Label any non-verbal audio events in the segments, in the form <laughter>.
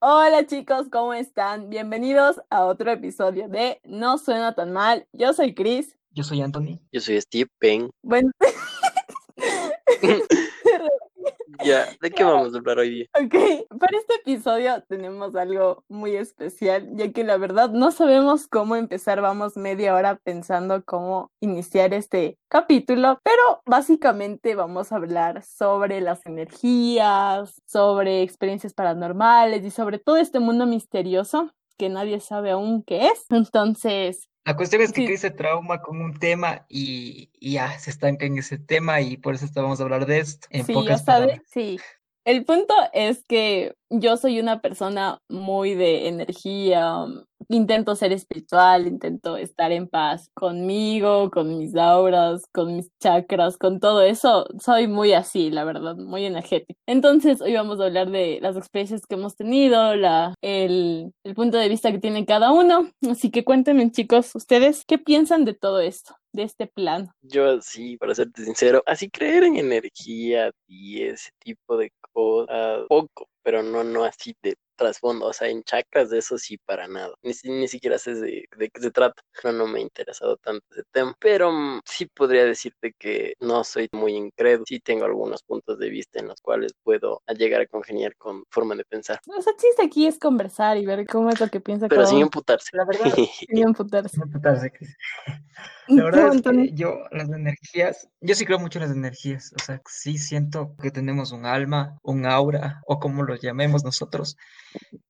Hola chicos, ¿cómo están? Bienvenidos a otro episodio de No Suena Tan Mal. Yo soy Chris. Yo soy Anthony. Yo soy Steve Pen. Bueno, <laughs> <laughs> Ya, ¿de qué vamos a hablar hoy día? ok, para este episodio tenemos algo muy especial, ya que la verdad no sabemos cómo empezar. Vamos media hora pensando cómo iniciar este capítulo, pero básicamente vamos a hablar sobre las energías, sobre experiencias paranormales y sobre todo este mundo misterioso que nadie sabe aún qué es. Entonces, La cuestión es que Sí. Chris se trauma con un tema y, y ya se estanca en ese tema y por eso vamos a hablar de esto en Sí, pocas sabes, sí. El punto es que yo soy una persona muy de energía, intento ser espiritual, intento estar en paz conmigo, con mis auras, con mis chakras, con todo eso. Soy muy así, la verdad, muy energética. Entonces, hoy vamos a hablar de las experiencias que hemos tenido, la, el, el punto de vista que tiene cada uno. Así que cuéntenme, chicos, ustedes, ¿qué piensan de todo esto, de este plan? Yo así, para serte sincero, así creer en energía y ese tipo de cosas, poco, pero no, no así de trasfondo, o sea, en chakras de eso sí para nada, ni, si- ni siquiera sé de, de qué se trata, no, no me ha interesado tanto ese tema, pero mm, sí podría decirte que no soy muy incrédulo, sí tengo algunos puntos de vista en los cuales puedo llegar a congeniar con forma de pensar, O sea, el chiste aquí es conversar y ver cómo es lo que piensa pero cada sin uno. emputarse. La verdad, <laughs> Sin emputarse. no putarse, Chris. La verdad ¿Tú, es que yo, las energías, yo sí creo mucho en las energías, o sea, sí siento que tenemos un alma, un aura, o como lo llamemos nosotros,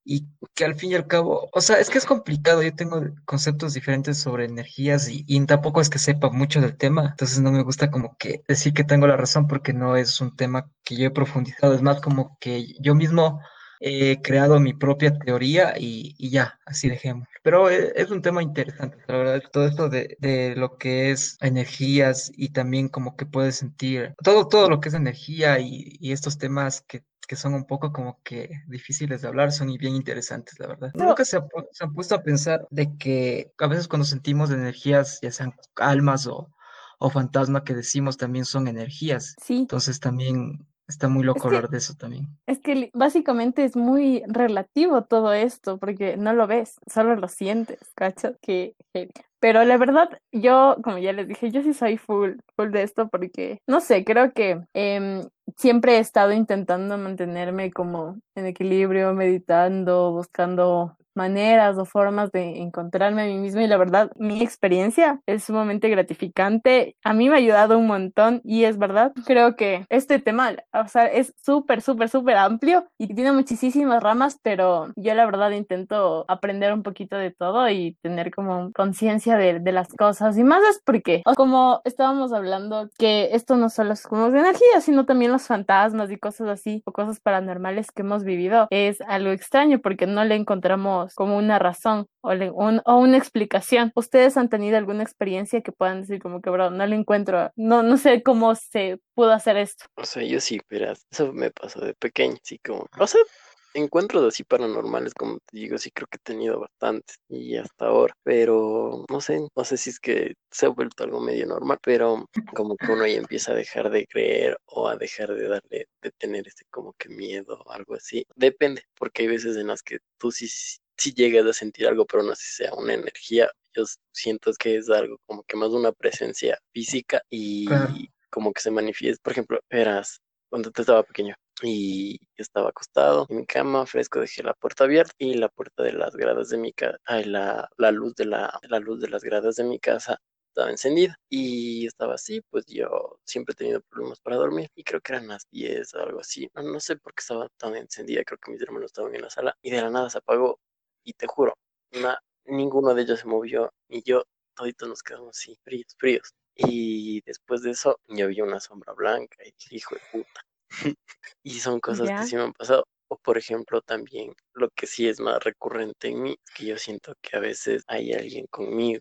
y que al fin y al cabo, o sea, es que es complicado, yo tengo conceptos diferentes sobre energías y, y tampoco es que sepa mucho del tema, entonces no me gusta como que decir que tengo la razón porque no es un tema que yo he profundizado, es más como que yo mismo he creado mi propia teoría y, y ya, así dejemos. Pero eh, es un tema interesante, la verdad, todo esto de, de lo que es energías y también como que puedes sentir, todo, todo lo que es energía y, y estos temas que, que son un poco como que difíciles de hablar, son bien interesantes, la verdad. Pero- Nunca se, ha se han puesto a pensar de que a veces cuando sentimos energías, ya sean almas o, o fantasma que decimos, también son energías. Sí, Entonces también está muy loco hablar de eso también. es que básicamente es muy relativo todo esto, porque no lo ves, solo lo sientes, ¿cachas? Que. Pero la verdad, yo, como ya les dije, yo sí soy full, full de esto porque, no sé, creo que em, siempre he estado intentando mantenerme como en equilibrio, meditando, buscando maneras o formas de encontrarme a mí misma y la verdad, mi experiencia es sumamente gratificante. A mí me ha ayudado un montón y es verdad, creo que este tema, o sea, es súper, súper, súper amplio y tiene muchísimas ramas, pero yo la verdad intento aprender un poquito de todo y tener como conciencia de, de las cosas y más es porque, como estábamos hablando, que esto no solo es como de energía, sino también los fantasmas y cosas así o cosas paranormales que hemos vivido es algo extraño porque no le encontramos como una razón o, un- o una explicación. ¿Ustedes han tenido alguna experiencia que puedan decir como que, bro, no le encuentro, no, no sé cómo se pudo hacer esto? O sea, yo sí, verás, eso me pasó de pequeño, así como, o sea, encuentros así paranormales, como te digo, sí creo que he tenido bastantes y hasta ahora, pero no sé, no sé si es que se ha vuelto algo medio normal, pero como que uno ya empieza a dejar de creer o a dejar de darle, de tener ese como que miedo o algo así, depende, porque hay veces en las que tú sí, sí llegas a sentir algo, pero no sé si sea una energía, yo siento que es algo como que más una presencia física y Claro. como que se manifiesta, por ejemplo, eras cuando te estaba pequeño y estaba acostado en mi cama fresco dejé la puerta abierta y la puerta de las gradas de mi casa la, la luz de la, la luz de las gradas de mi casa estaba encendida y estaba así, pues yo siempre he tenido problemas para dormir y creo que eran las 10 o algo así. No, no sé por qué estaba tan encendida, creo que mis hermanos estaban en la sala y de la nada se apagó y te juro, na- ninguno de ellos se movió y yo, toditos nos quedamos así, fríos, fríos. Y después de eso yo vi una sombra blanca y dije, hijo de puta. <laughs> y son cosas Ya. que sí me han pasado. O por ejemplo también lo que sí es más recurrente en mí, es que yo siento que a veces hay alguien conmigo.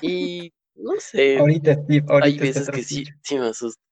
Y no sé, Ahorita, Steve, hay ahorita este veces que sí, sí me asusta.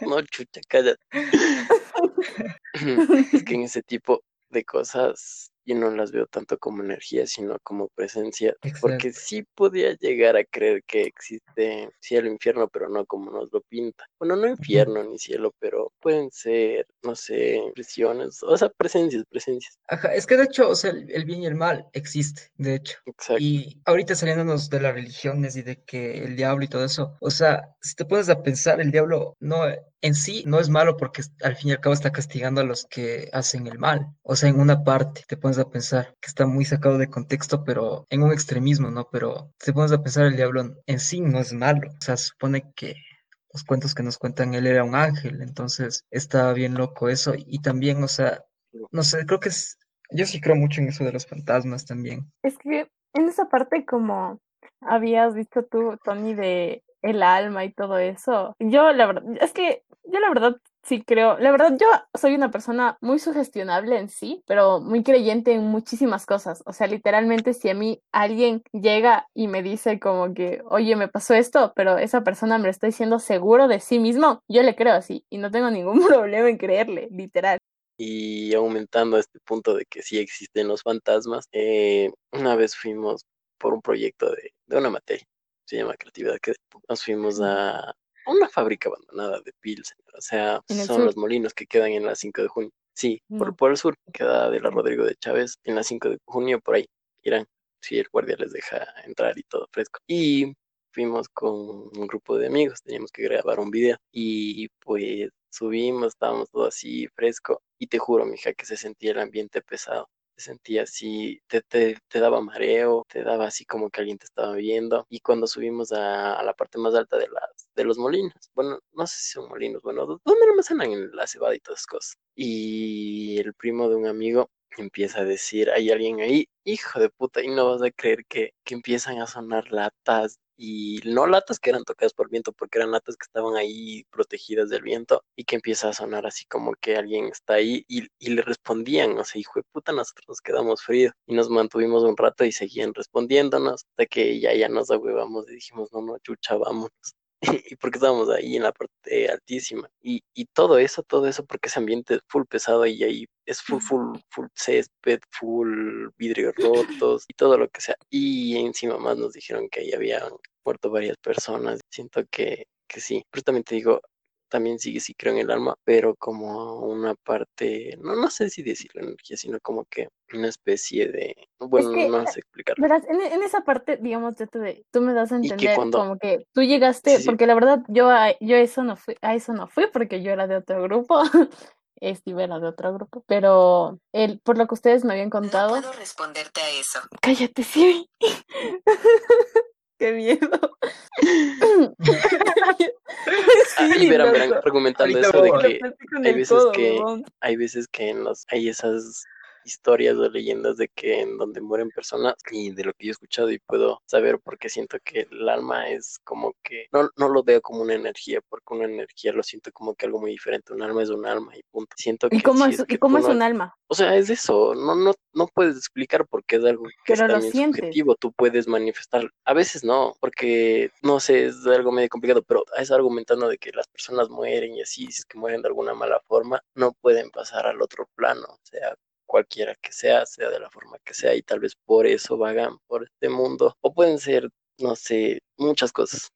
No, chucha, cállate. <laughs> <laughs> Es que en ese tipo de cosas y no las veo tanto como energía, sino como presencia, porque Exacto. sí podía llegar a creer que existe cielo e infierno, pero no como nos lo pinta. Bueno, no infierno ni cielo, pero pueden ser, no sé, presiones, o sea, presencias, presencias. Ajá, es que de hecho, o sea, el, el bien y el mal existe, de hecho. Exacto. Y ahorita saliéndonos de las religiones y de que el diablo y todo eso, o sea, si te pones a pensar, el diablo no en sí no es malo porque al fin y al cabo está castigando a los que hacen el mal. O sea, en una parte te pones a pensar que está muy sacado de contexto, pero en un extremismo, ¿no? Pero si pones a pensar, el diablo en sí no es malo. O sea, se supone que los cuentos que nos cuentan, él era un ángel, entonces está bien loco eso. Y también, o sea, no sé, creo que es, yo sí creo mucho en eso de los fantasmas también. Es que en esa parte como habías visto tú, Tony, de el alma y todo eso, yo la verdad, es que yo la verdad sí creo, la verdad yo soy una persona muy sugestionable en sí, pero muy creyente en muchísimas cosas. O sea, literalmente si a mí alguien llega y me dice como que, oye, me pasó esto, pero esa persona me lo está diciendo seguro de sí mismo, yo le creo así y no tengo ningún <laughs> problema en creerle, literal. Y aumentando a este punto de que sí existen los fantasmas, eh, una vez fuimos por un proyecto de, de, una materia, se llama creatividad, que nos fuimos a una fábrica abandonada de Pilsen, o sea, son sur? los molinos que quedan en la 5 de junio. Sí, por, por, el sur, queda de la Rodrigo de Chávez, en la 5 de junio, por ahí, irán, si el guardia les deja entrar y todo fresco. Y fuimos con un grupo de amigos, teníamos que grabar un video y pues subimos, estábamos todo así fresco y te juro, mija, que se sentía el ambiente pesado. Se sentía así, te, te, te, daba mareo, te daba así como que alguien te estaba viendo. Y cuando subimos a, a, la parte más alta de, las, de los molinos, bueno, no sé si son molinos, bueno, ¿dónde almacenan en la cebada y todas esas cosas? Y el primo de un amigo empieza a decir, hay alguien ahí, hijo de puta, y no vas a creer que, que empiezan a sonar latas y no latas que eran tocadas por viento, porque eran latas que estaban ahí protegidas del viento y que empieza a sonar así como que alguien está ahí y, y le respondían, o sea, hijo de puta, nosotros nos quedamos fríos y nos mantuvimos un rato y seguían respondiéndonos hasta que ya, ya nos ahuevamos y dijimos, no, no, chucha, vámonos. <laughs> y porque estábamos ahí en la parte altísima. Y, y, todo eso, todo eso, porque ese ambiente es full pesado y ahí es full, full, full césped, full vidrios rotos y todo lo que sea. Y encima más nos dijeron que ahí habían muerto varias personas. Siento que, que sí. Pero también te digo, también sí, sí creo en el alma, pero como una parte, no, no sé si decir la energía, sino como que una especie de, bueno, es que, no sé explicarlo. Verás, en, en, esa parte, digamos, yo te, tú me das a entender que cuando, como que tú llegaste, sí, sí. porque la verdad yo a, yo eso no fui, a eso no fui porque yo era de otro grupo. <laughs> Steve era de otro grupo, pero el, por lo que ustedes me habían contado. No puedo responderte a eso. Cállate, sí. <laughs> Qué miedo. <laughs> Ahí verán, verán, argumentando eso de que hay veces codo, que hay veces que en los hay esas historias o leyendas de que en donde mueren personas y de lo que yo he escuchado y puedo saber porque siento que el alma es como que no, no lo veo como una energía porque una energía lo siento como que algo muy diferente un alma es un alma y punto siento que ¿Y cómo si es, que y cómo tú es no- un alma? o sea es eso no no no puedes explicar porque es algo que Pero es también subjetivo tú puedes manifestar a veces no porque no sé es algo medio complicado pero es argumentando de que las personas mueren y así si es que mueren de alguna mala forma no pueden pasar al otro plano o sea cualquiera que sea, sea de la forma que sea, y tal vez por eso vagan por este mundo, o pueden ser, no sé, muchas cosas.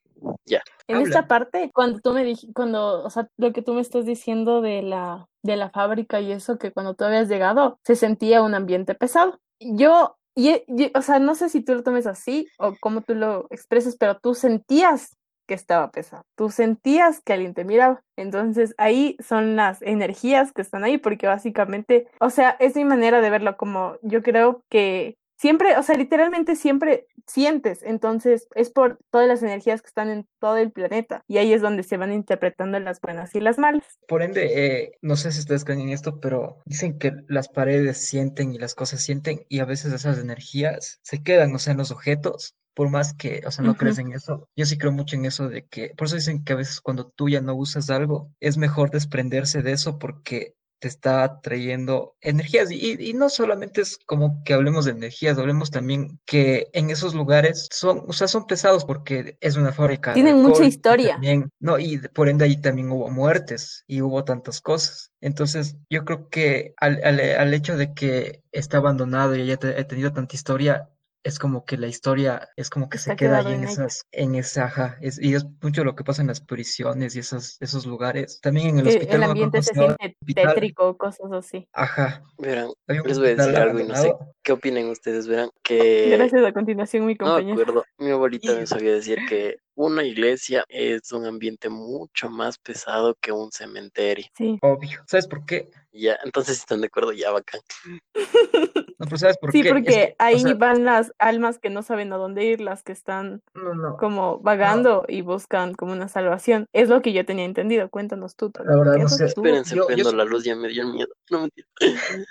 Ya, En Habla. esta parte, cuando tú me dijiste, cuando, o sea, lo que tú me estás diciendo de la, de la fábrica y eso, que cuando tú habías llegado, se sentía un ambiente pesado. Yo, y, y- o sea, no sé si tú lo tomes así o cómo tú lo expresas, pero tú sentías que estaba pesado. Tú sentías que alguien te miraba. Entonces ahí son las energías que están ahí, porque básicamente, o sea, es mi manera de verlo como yo creo que siempre, o sea, literalmente siempre sientes. Entonces es por todas las energías que están en todo el planeta. Y ahí es donde se van interpretando las buenas y las malas. Por ende, eh, no sé si ustedes creen en esto, pero dicen que las paredes sienten y las cosas sienten y a veces esas energías se quedan, o sea, en los objetos, por más que, o sea, no crees en eso. Yo sí creo mucho en eso de que, por eso dicen que a veces cuando tú ya no usas algo, es mejor desprenderse de eso porque te está trayendo energías. Y, y no solamente es como que hablemos de energías, hablemos también que en esos lugares son, o sea, son pesados porque es una fábrica. Tienen mucha alcohol y historia. también- no, y por ende ahí también hubo muertes y hubo tantas cosas. Entonces, yo creo que al, al, al hecho de que está abandonado y haya te- ha tenido tanta historia, es como que la historia es como que se Está queda quedado ahí en en esas, en esa, ajá, es- y es mucho lo que pasa en las prisiones y esos, esos lugares. También en el hospital, El no ambiente se se siente tétrico, cosas así. Ajá, Verán, les voy a decir algo y no sé qué opinen ustedes. Verán <laughs> que Gracias a continuación, mi no compañero. acuerdo. Mi abuelita me <laughs> sabía decir que una iglesia es un ambiente mucho más pesado que un cementerio. Sí. Obvio. ¿Sabes por qué? Ya, entonces si están de acuerdo, ya bacán. <laughs> No, pero ¿sabes por Sí, qué? Es porque que, o ahí sea, van las almas que no saben a dónde ir, las que están no, no, como vagando y buscan como una salvación. Es lo que yo tenía entendido. Cuéntanos tú, la verdad ¿Qué no sé. Espérense, yo- prendo la luz, ya me dio el miedo. <laughs> No mentira.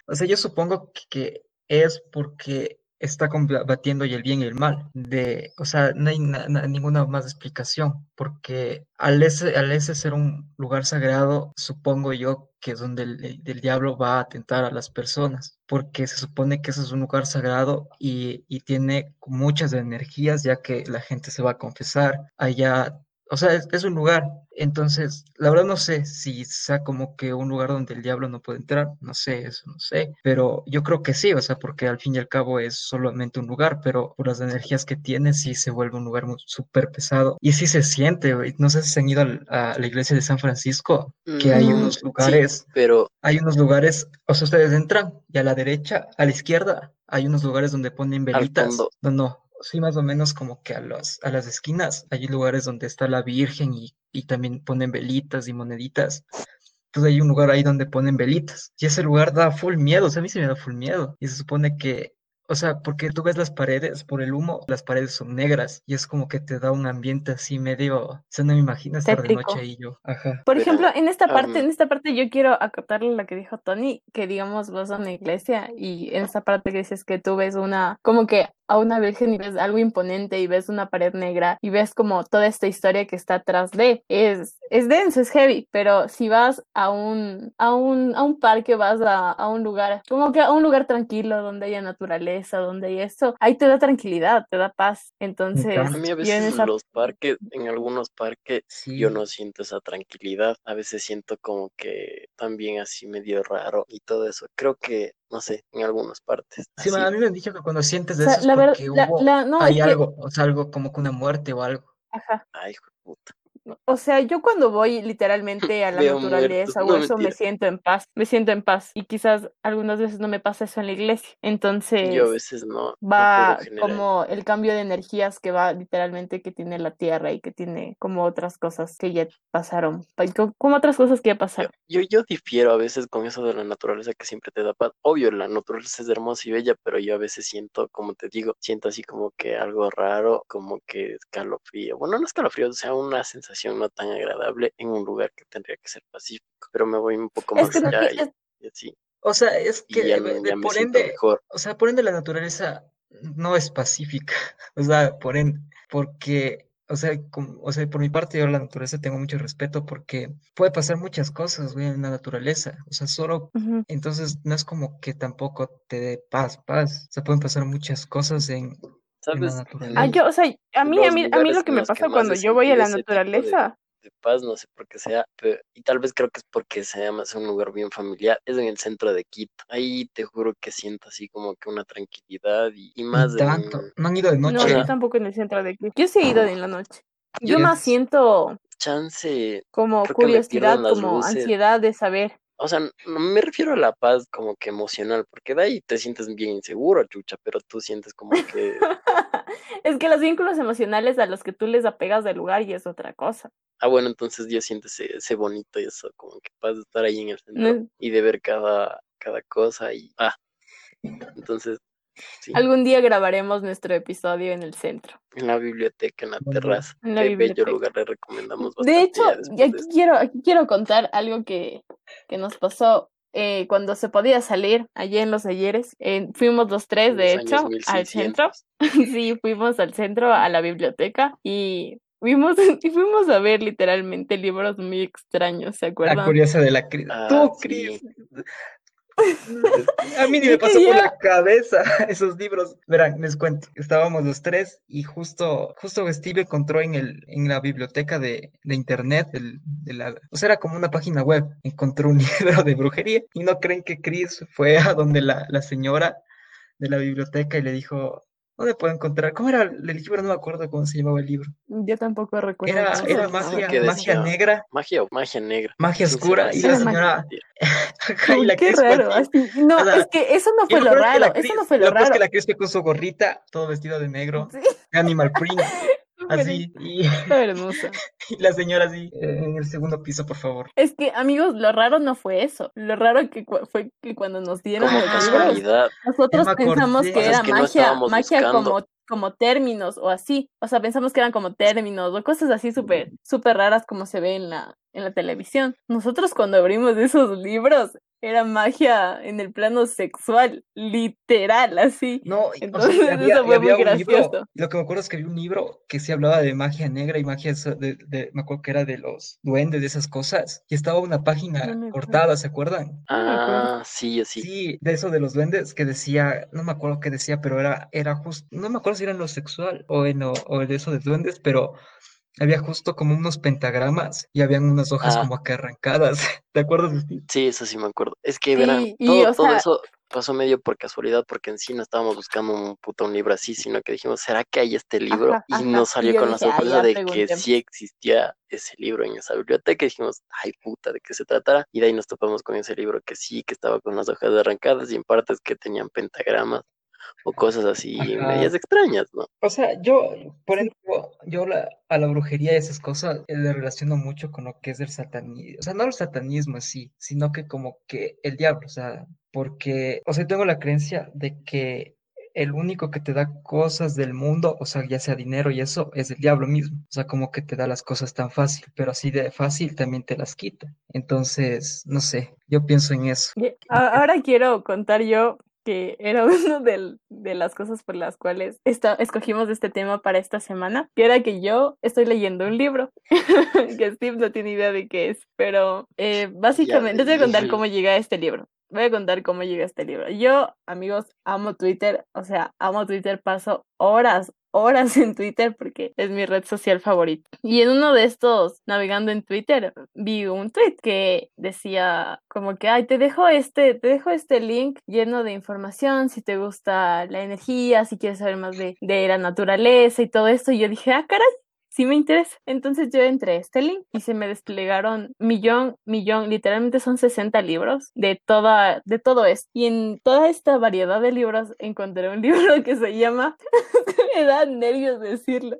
O sea, yo supongo que es porque está combatiendo el bien y el mal. De, o sea, no hay na- na- ninguna más explicación, porque al ese, al ser un lugar sagrado, supongo yo que es donde el, diablo va a atentar a las personas, porque se supone que ese es un lugar sagrado y, y tiene muchas energías, ya que la gente se va a confesar allá. O sea, es, es un lugar. Entonces, la verdad no sé si sea como que un lugar donde el diablo no puede entrar, no sé, eso no sé, pero yo creo que sí, o sea, porque al fin y al cabo es solamente un lugar, pero por las energías que tiene sí se vuelve un lugar súper pesado y sí se siente. No sé si se han ido al- a la iglesia de San Francisco, que hay Mm, unos Sí, lugares, pero hay unos lugares, o sea, ustedes entran y a la derecha, a la izquierda, hay unos lugares donde ponen velitas, no, no. Sí, más o menos como que a los, a las esquinas hay lugares donde está la Virgen y, y también ponen velitas y moneditas. Entonces hay un lugar ahí donde ponen velitas. Y ese lugar da full miedo, o sea, a mí se me da full miedo. Y se supone que, o sea, porque tú ves las paredes, por el humo, las paredes son negras. Y es como que te da un ambiente así medio, o sea, no me imagino estar de Tétrico. noche ahí yo. Ajá. Por ejemplo, en esta parte, en esta parte yo quiero acotarle lo que dijo Tony, que digamos vas a una iglesia y en esta parte que dices que tú ves una, como que a una virgen y ves algo imponente y ves una pared negra y ves como toda esta historia que está atrás de, es, es denso, es heavy, pero si vas a un, a un, a un parque, vas a, a un lugar, como que a un lugar tranquilo donde haya naturaleza, donde hay esto, ahí te da tranquilidad, te da paz. Entonces, a mí a en veces esa los parques, en algunos parques, Sí. yo no siento esa tranquilidad. A veces siento como que también así medio raro y todo eso. Creo que, no sé, en algunas partes. Sí, así. a mí me han dicho que cuando sientes O de sea, eso es la verdad, porque la, hubo, la- no, es hay que, algo, o sea, algo como que una muerte o algo. ajá. Ay, hijo de puta. O sea, yo cuando voy literalmente a la Veo naturaleza muertos. o No, eso me siento en paz, me siento en paz y quizás algunas veces no me pasa eso en la iglesia. Yo a Entonces veces no, va como el cambio de energías que va literalmente que tiene la tierra y que tiene como otras cosas que ya pasaron, pa- co- como otras cosas que ya Yo, pasaron. yo, yo difiero a veces con eso de la naturaleza que siempre te da paz. Obvio, la naturaleza es hermosa y bella, pero yo a veces siento, como te digo, siento así como que algo raro, como que escalofrío. Bueno, no escalofrío, o sea, una sensación no tan agradable en un lugar que tendría que ser pacífico, pero me voy un poco Es más que, allá es- y, y así, O sea, es y que ya, de- ya me por ende, mejor. o sea, por ende la naturaleza no es pacífica. <laughs> O sea, por ende, porque, o sea, como- o sea, por mi parte yo a la naturaleza tengo mucho respeto porque puede pasar muchas cosas, güey, en la naturaleza. O sea, solo, Ujú. entonces no es como que tampoco te dé paz, paz. O sea, pueden pasar muchas cosas en, ¿Sabes? Ah, naturaleza. yo, o sea, a mí, a mí, a mí lo que me que pasa más cuando yo voy a la tipo de, naturaleza, de paz, no sé por qué sea, pero, y tal vez creo que es porque se llama es un lugar bien familiar, es en el centro de Quito. Ahí te juro que siento así como que una tranquilidad y, y más tanto, en, no han ido de no, noche. yo tampoco en el centro de Quito. Yo sí he ido en la noche. Yo Yo- más siento chance, como que curiosidad, como luces. ansiedad de saber. O sea, no me refiero a la paz como que emocional, porque de ahí te sientes bien inseguro, chucha, pero tú sientes como que, <laughs> Es que los vínculos emocionales a los que tú les apegas del lugar y es otra cosa. ah, bueno, entonces yo siento ese, ese bonito y eso, como que paz de estar ahí en el centro No- y de ver cada, cada cosa y, ah, entonces, sí, Algún día grabaremos nuestro episodio en el centro. en la biblioteca, en la terraza, en la qué bello lugar, le recomendamos De bastante hecho, de aquí esto. quiero, aquí quiero contar algo que, que nos pasó eh, cuando se podía salir allí en los ayeres. Eh, fuimos los tres, En de los hecho, al centro. 1600. <laughs> Sí, fuimos al centro, a la biblioteca y vimos <laughs> y fuimos a ver literalmente libros muy extraños, ¿se La acuerdan? curiosa de la Cris. Ah, Tú, sí. A mí ni me pasó por la cabeza <laughs> esos libros. Verán, les cuento. Estábamos los tres y justo, justo Steve encontró en el, en la biblioteca de, de internet, del- de la, o sea, era como una página web. Encontró un <laughs> libro de brujería y no creen que Chris fue a donde la, la señora de la biblioteca y le dijo, ¿dónde puedo encontrar? ¿Cómo era el libro? No me acuerdo cómo se llamaba el libro. Yo tampoco recuerdo. Era, magia, ¿Qué magia negra, Magia o magia negra. magia ¿Quién oscura y la señora... <laughs> Y la qué raro. así. No, O sea, es que eso no fue lo es la raro. Eso no fue lo peor es raro. que la fue con su gorrita, todo vestido de negro, Sí, animal print, <laughs> así, y, está hermosa. y la señora así, en el segundo piso, por favor. Es que, amigos, lo raro no fue eso. Lo raro que fue que cuando nos dieron Como los libros, casualidad. nosotros pensamos que Cosas era que magia, magia buscando. como, como términos o así. O sea, pensamos que eran como términos o cosas así súper, súper raras como se ve en la, en la televisión. Nosotros cuando abrimos esos libros, era magia en el plano sexual, literal, así. No, o Entonces, sea, y había, eso fue muy libro, gracioso. lo que me acuerdo es que había un libro que sí hablaba de magia negra y magia, de, de- me acuerdo que era de los duendes, de esas cosas, y estaba una página No cortada, ¿se acuerdan? No. Ah, sí, yo sí. Sí, de eso de los duendes que decía, no me acuerdo qué decía, pero era, era justo, no me acuerdo si era en lo sexual o en lo, o de eso de duendes, pero había justo como unos pentagramas y habían unas hojas Ah. como que arrancadas. <laughs> ¿Te acuerdas, Steve? Sí, eso sí me acuerdo. Es que Sí, verán, y, todo, o todo sea- eso pasó medio por casualidad, porque en sí no estábamos buscando un puta un libro así, sino que dijimos, ¿será que hay este libro? Ajá, y ajá. nos salió con la dije, "Ah, sorpresa de que preguntemos". sí existía ese libro en esa biblioteca. Y dijimos, ay puta, ¿de qué se tratará? Y de ahí nos topamos con ese libro que sí, que estaba con las hojas arrancadas y en partes que tenían pentagramas o cosas así Ajá. medias extrañas, ¿no? O sea, yo, por ejemplo, yo la- a la brujería y esas cosas eh, le relaciono mucho con lo que es el satanismo. O sea, no el satanismo así, sino que como que el diablo, o sea, porque, o sea, tengo la creencia de que el único que te da cosas del mundo, o sea, ya sea dinero y eso, es el diablo mismo. O sea, como que te da las cosas tan fácil, pero así de fácil también te las quita. Entonces, no sé, yo pienso en eso. Ahora quiero contar yo que era <laughs> una del- de las cosas por las cuales esta- escogimos este tema para esta semana, que era que yo estoy leyendo un libro, <laughs> que Steve no tiene idea de qué es, pero eh, básicamente les voy a contar dije. cómo llegué a este libro. Voy a contar cómo llegué a este libro. Yo, amigos, amo Twitter, o sea, amo Twitter, paso horas, horas en Twitter porque es mi red social favorita. Y en uno de estos, navegando en Twitter, vi un tweet que decía como que, ay, te dejo este, te dejo este link lleno de información si te gusta la energía, si quieres saber más de, de la naturaleza y todo esto. Y yo dije, ah, caray. Sí me interesa. Entonces yo entré a este link y se me desplegaron millón, millón, literalmente son 60 libros de toda, de todo esto. Y en toda esta variedad de libros encontré un <laughs> libro que se llama, <laughs> me da nervios decirlo,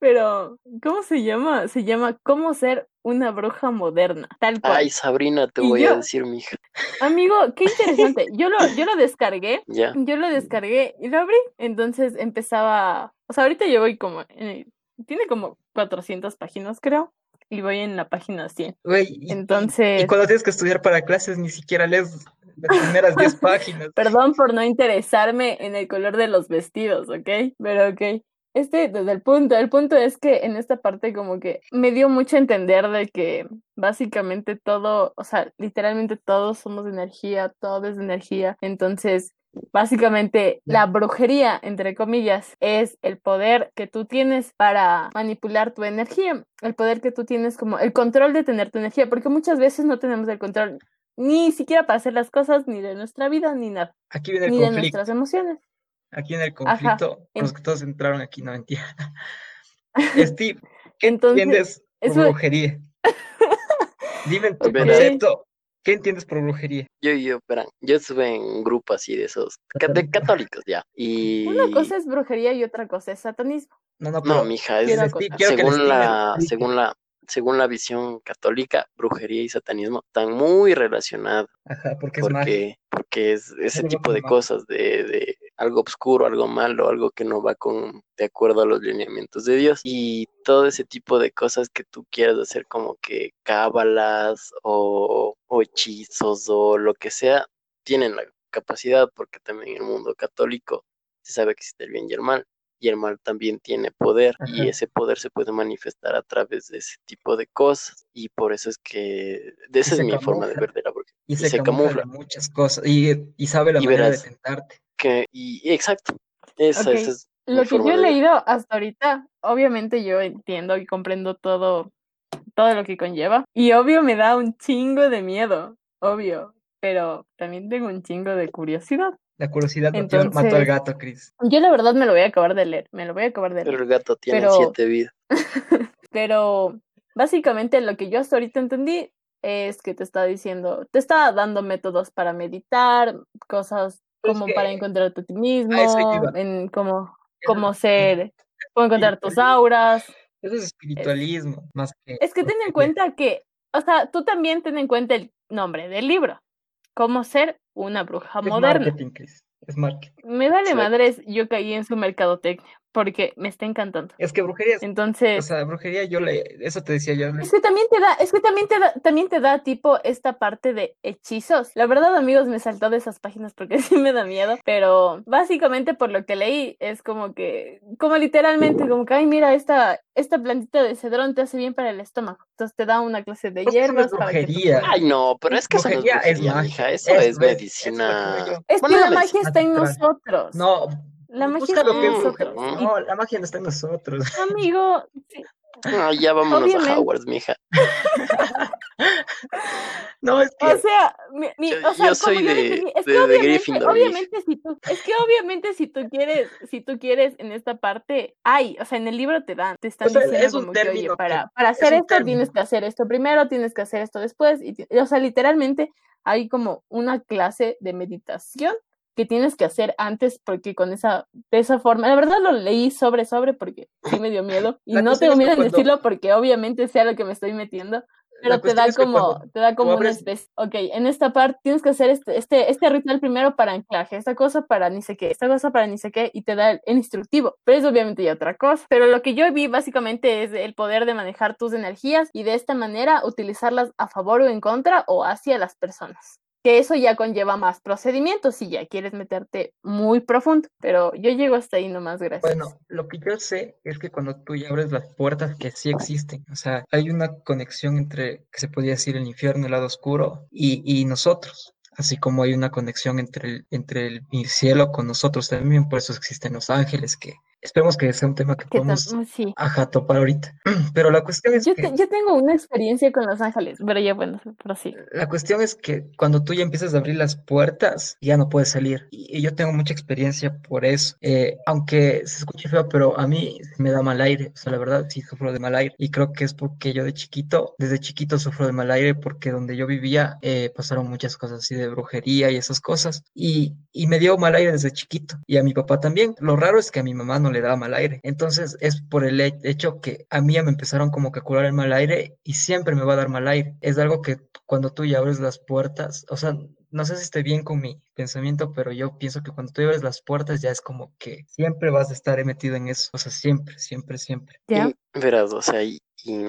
pero ¿cómo se llama? Se llama Cómo ser una bruja moderna, tal cual. Ay, Sabrina, te Y voy a decir, mija. Amigo, qué interesante. <laughs> Yo lo, yo lo descargué Ya. yo lo descargué y lo abrí. Entonces empezaba. O sea, ahorita yo voy como. en el- tiene como 400 páginas, creo. Y voy en la página 100. Güey, y- y- Entonces- y cuando tienes que estudiar para clases, ni siquiera lees las primeras 10 <laughs> páginas. Perdón por no interesarme en el color de los vestidos, ¿ok? Pero ok. Este, desde el punto, el punto es que en esta parte como que me dio mucho a entender de que básicamente todo, o sea, literalmente todos somos de energía, todo es de energía. Entonces, básicamente la brujería, entre comillas, es el poder que tú tienes para manipular tu energía, el poder que tú tienes como el control de tener tu energía, porque muchas veces no tenemos el control ni siquiera para hacer las cosas, ni de nuestra vida, ni nada, Aquí viene el ni de conflicto. nuestras emociones. Aquí en el conflicto, en- los que todos entraron aquí, no mentira. <laughs> Steve, ¿qué Entonces, entiendes por eso- brujería? <laughs> Dime tu concepto, ¿qué entiendes por brujería? Yo, yo, verán, yo estuve en un grupo así de esos, de Católico. católicos ya. Y Una cosa es brujería y otra cosa es satanismo. No, no, no, pero mija, es quiero quiero según la, según la, según la visión católica, brujería y satanismo están muy relacionados. Ajá, porque es magia. porque, porque es ese tipo de cosas de, de algo oscuro, algo malo, algo que no va con de acuerdo a los lineamientos de Dios y todo ese tipo de cosas que tú quieras hacer como que cábalas o, o hechizos o lo que sea, tienen la capacidad porque también en el mundo católico se sabe que existe el bien y el mal y el mal también tiene poder y ese poder se puede manifestar a través de ese tipo de cosas y por eso es que Y esa es mi forma de ver de la brujería. Y Y se se camufla de camufla. muchas cosas. Y, y sabe la Y manera de tentarte. Que, y exacto, esa, es Lo que yo he de leído hasta ahorita, obviamente yo entiendo y comprendo todo, todo lo que conlleva. Y obvio me da un chingo de miedo, obvio, pero también tengo un chingo de curiosidad. La curiosidad mató, mató al Entonces, gato, Chris. yo la verdad me lo voy a acabar de leer, me lo voy a acabar de Pero leer. el gato tiene Pero, siete vidas. <laughs> pero básicamente lo que yo hasta ahorita entendí es que te está diciendo, te está dando métodos para meditar, cosas Pero como para encontrarte a ti a mismo, iba. en cómo, cómo ser, cómo encontrar tus auras. Eso es Es, espiritualismo, más que es que ten en cuenta que, o sea, tú también ten en cuenta el nombre del libro, cómo ser una bruja Es moderna. marketing, Chris. Es marketing. Me vale Exacto. madres, yo caí en su mercadotecnia porque me está encantando. Es que brujería es, o Entonces, sea, brujería yo le, eso te decía yo. Es que también te da, es que también te da, también te da tipo esta parte de hechizos. La verdad, amigos, me saltó de esas páginas porque <laughs> sí me da miedo, pero básicamente por lo que leí es como que, como literalmente, como que, ay, mira, esta, esta plantita de cedrón te hace bien para el estómago. Entonces te da una clase de hierbas para que tu brujería. Ay, no, pero es que eso no es Brujería es brujería, magia. mija. Eso Es, medicina. Es que Bueno, la magia está en nosotros. No, La magia busca lo que brujería. No, la magia no está en nosotros. Amigo, No, ya vámonos a. Hogwarts, mija. No, es O que sea, mi, mi- Yo, o sea, yo soy de, es que de obviamente, Gryffindor, mija. obviamente si tú, es que obviamente si tú quieres, si tú quieres en esta parte, hay, o sea, en el libro te dan, te o están sea, diciendo es un como que, oye, para, para es hacer un esto término. tienes que hacer esto primero, tienes que hacer esto después, y, o sea, literalmente hay como una clase de meditación que tienes que hacer antes porque con esa, de esa forma, la verdad lo leí sobre, sobre porque sí me dio miedo y La no tengo miedo en cuando decirlo porque obviamente sé a lo que me estoy metiendo, pero te da es que como, cuando te da como una especie, ok, en esta parte tienes que hacer este, este, este ritual primero para anclaje, esta cosa para ni sé qué, esta cosa para ni sé qué, y te da el, el instructivo, pero es obviamente ya otra cosa. Pero lo que yo vi básicamente es el poder de manejar tus energías y de esta manera utilizarlas a favor o en contra o hacia las personas. Que eso ya conlleva más procedimientos si ya quieres meterte muy profundo, pero yo llego hasta ahí nomás, gracias. Bueno, lo que yo sé es que cuando tú ya abres las puertas que sí existen, o sea, hay una conexión entre, que se podría decir, el infierno, el lado oscuro y, y nosotros, así como hay una conexión entre el, entre el cielo con nosotros también, por eso existen los ángeles, que esperemos que sea un tema que podamos, sí. ajá, topar ahorita. <clears throat> Pero la cuestión es Yo, que te- yo tengo una experiencia con Los Ángeles, pero ya bueno, pero sí. La cuestión es que cuando tú ya empiezas a abrir las puertas, ya no puedes salir. Y, y yo tengo mucha experiencia por eso. Eh, aunque se escuche feo, pero a mí me da mal aire. O sea, la verdad, sí sufro de mal aire. Y creo que es porque yo de chiquito, desde chiquito sufro de mal aire porque donde yo vivía eh, pasaron muchas cosas así de brujería y esas cosas. Y, y me dio mal aire desde chiquito. Y a mi papá también. Lo raro es que a mi mamá no le daba mal aire. Entonces es por el he- hecho que a mí ya me empezaron como que a curar el mal aire y siempre me va a dar mal aire. Es algo que cuando tú ya abres las puertas, o sea, no sé si estoy bien con mi pensamiento, pero yo pienso que cuando tú abres las puertas ya es como que siempre vas a estar metido en eso. O sea, siempre, siempre, siempre. ¿Ya? Y verás, o sea, y, y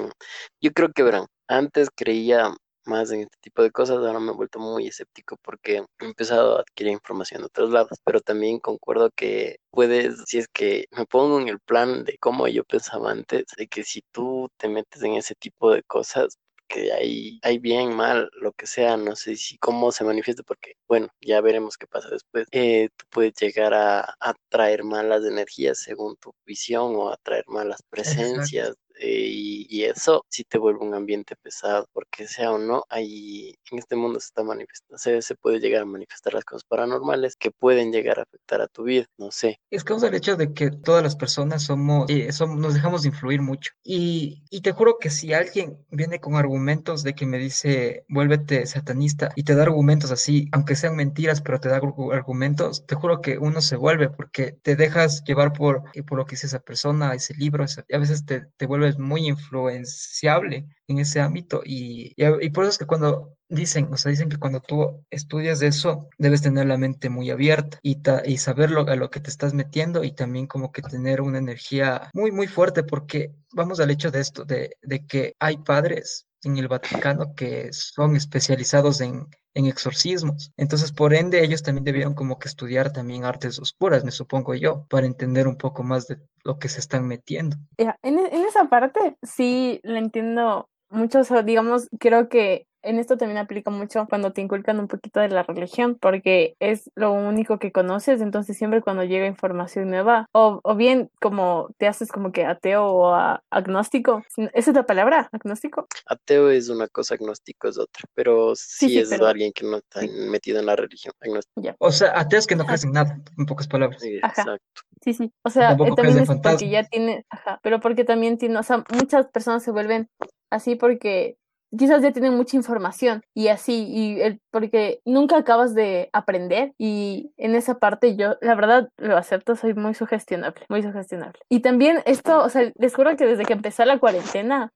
yo creo que verán, antes creía más en este tipo de cosas, ahora me he vuelto muy escéptico porque he empezado a adquirir información de otros lados, pero también concuerdo que puedes, si es que me pongo en el plan de cómo yo pensaba antes, de que si tú te metes en ese tipo de cosas, que hay, hay bien, mal, lo que sea, no sé si cómo se manifiesta, porque bueno, ya veremos qué pasa después. Eh, tú puedes llegar a atraer malas energías según tu visión o atraer malas presencias. Eh, y, y eso sí te vuelve un ambiente pesado, porque sea o no, hay en este mundo se está manifestando, se, se puede llegar a manifestar las cosas paranormales que pueden llegar a afectar a tu vida, no sé. Es causa el hecho de que todas las personas somos, eh, som- nos dejamos de influir mucho. Y, y te juro que si alguien viene con argumentos de que me dice, vuélvete satanista, y te da argumentos así, aunque sean mentiras, pero te da argu- argumentos, te juro que uno se vuelve porque te dejas llevar por, eh, por lo que dice esa persona, ese libro, y a veces te, te vuelves muy influenciable en ese ámbito. Y, y, por eso es que cuando dicen, o sea, dicen que cuando tú estudias eso, debes tener la mente muy abierta y, y saber lo, a lo que te estás metiendo y también como que tener una energía muy, muy fuerte, porque vamos al hecho de esto, de, de que hay padres en el Vaticano que son especializados en, en exorcismos. Entonces, por ende, ellos también debieron como que estudiar también artes oscuras, me supongo yo, para entender un poco más de lo que se están metiendo. En, en esa parte sí la entiendo mucho, o sea, digamos, creo que en esto también aplica mucho cuando te inculcan un poquito de la religión, porque es lo único que conoces, entonces siempre cuando llega información nueva, o, o bien como te haces como que ateo o a- agnóstico, ¿esa es la palabra? ¿Agnóstico? Ateo es una cosa, agnóstico es otra, pero sí, sí, es pero- alguien que no está metido en la religión. Agnóstico. O sea, ateos que no creen en nada, en pocas palabras. Sí, Ajá. Exacto. Sí, sí. O sea, tampoco eh, también es porque ya tiene, ajá, pero porque también tiene, o sea, muchas personas se vuelven así porque quizás ya tienen mucha información y así, y el, porque nunca acabas de aprender y en esa parte yo, la verdad, lo acepto, soy muy sugestionable, muy sugestionable. Y también esto, o sea, les juro que desde que empezó la cuarentena,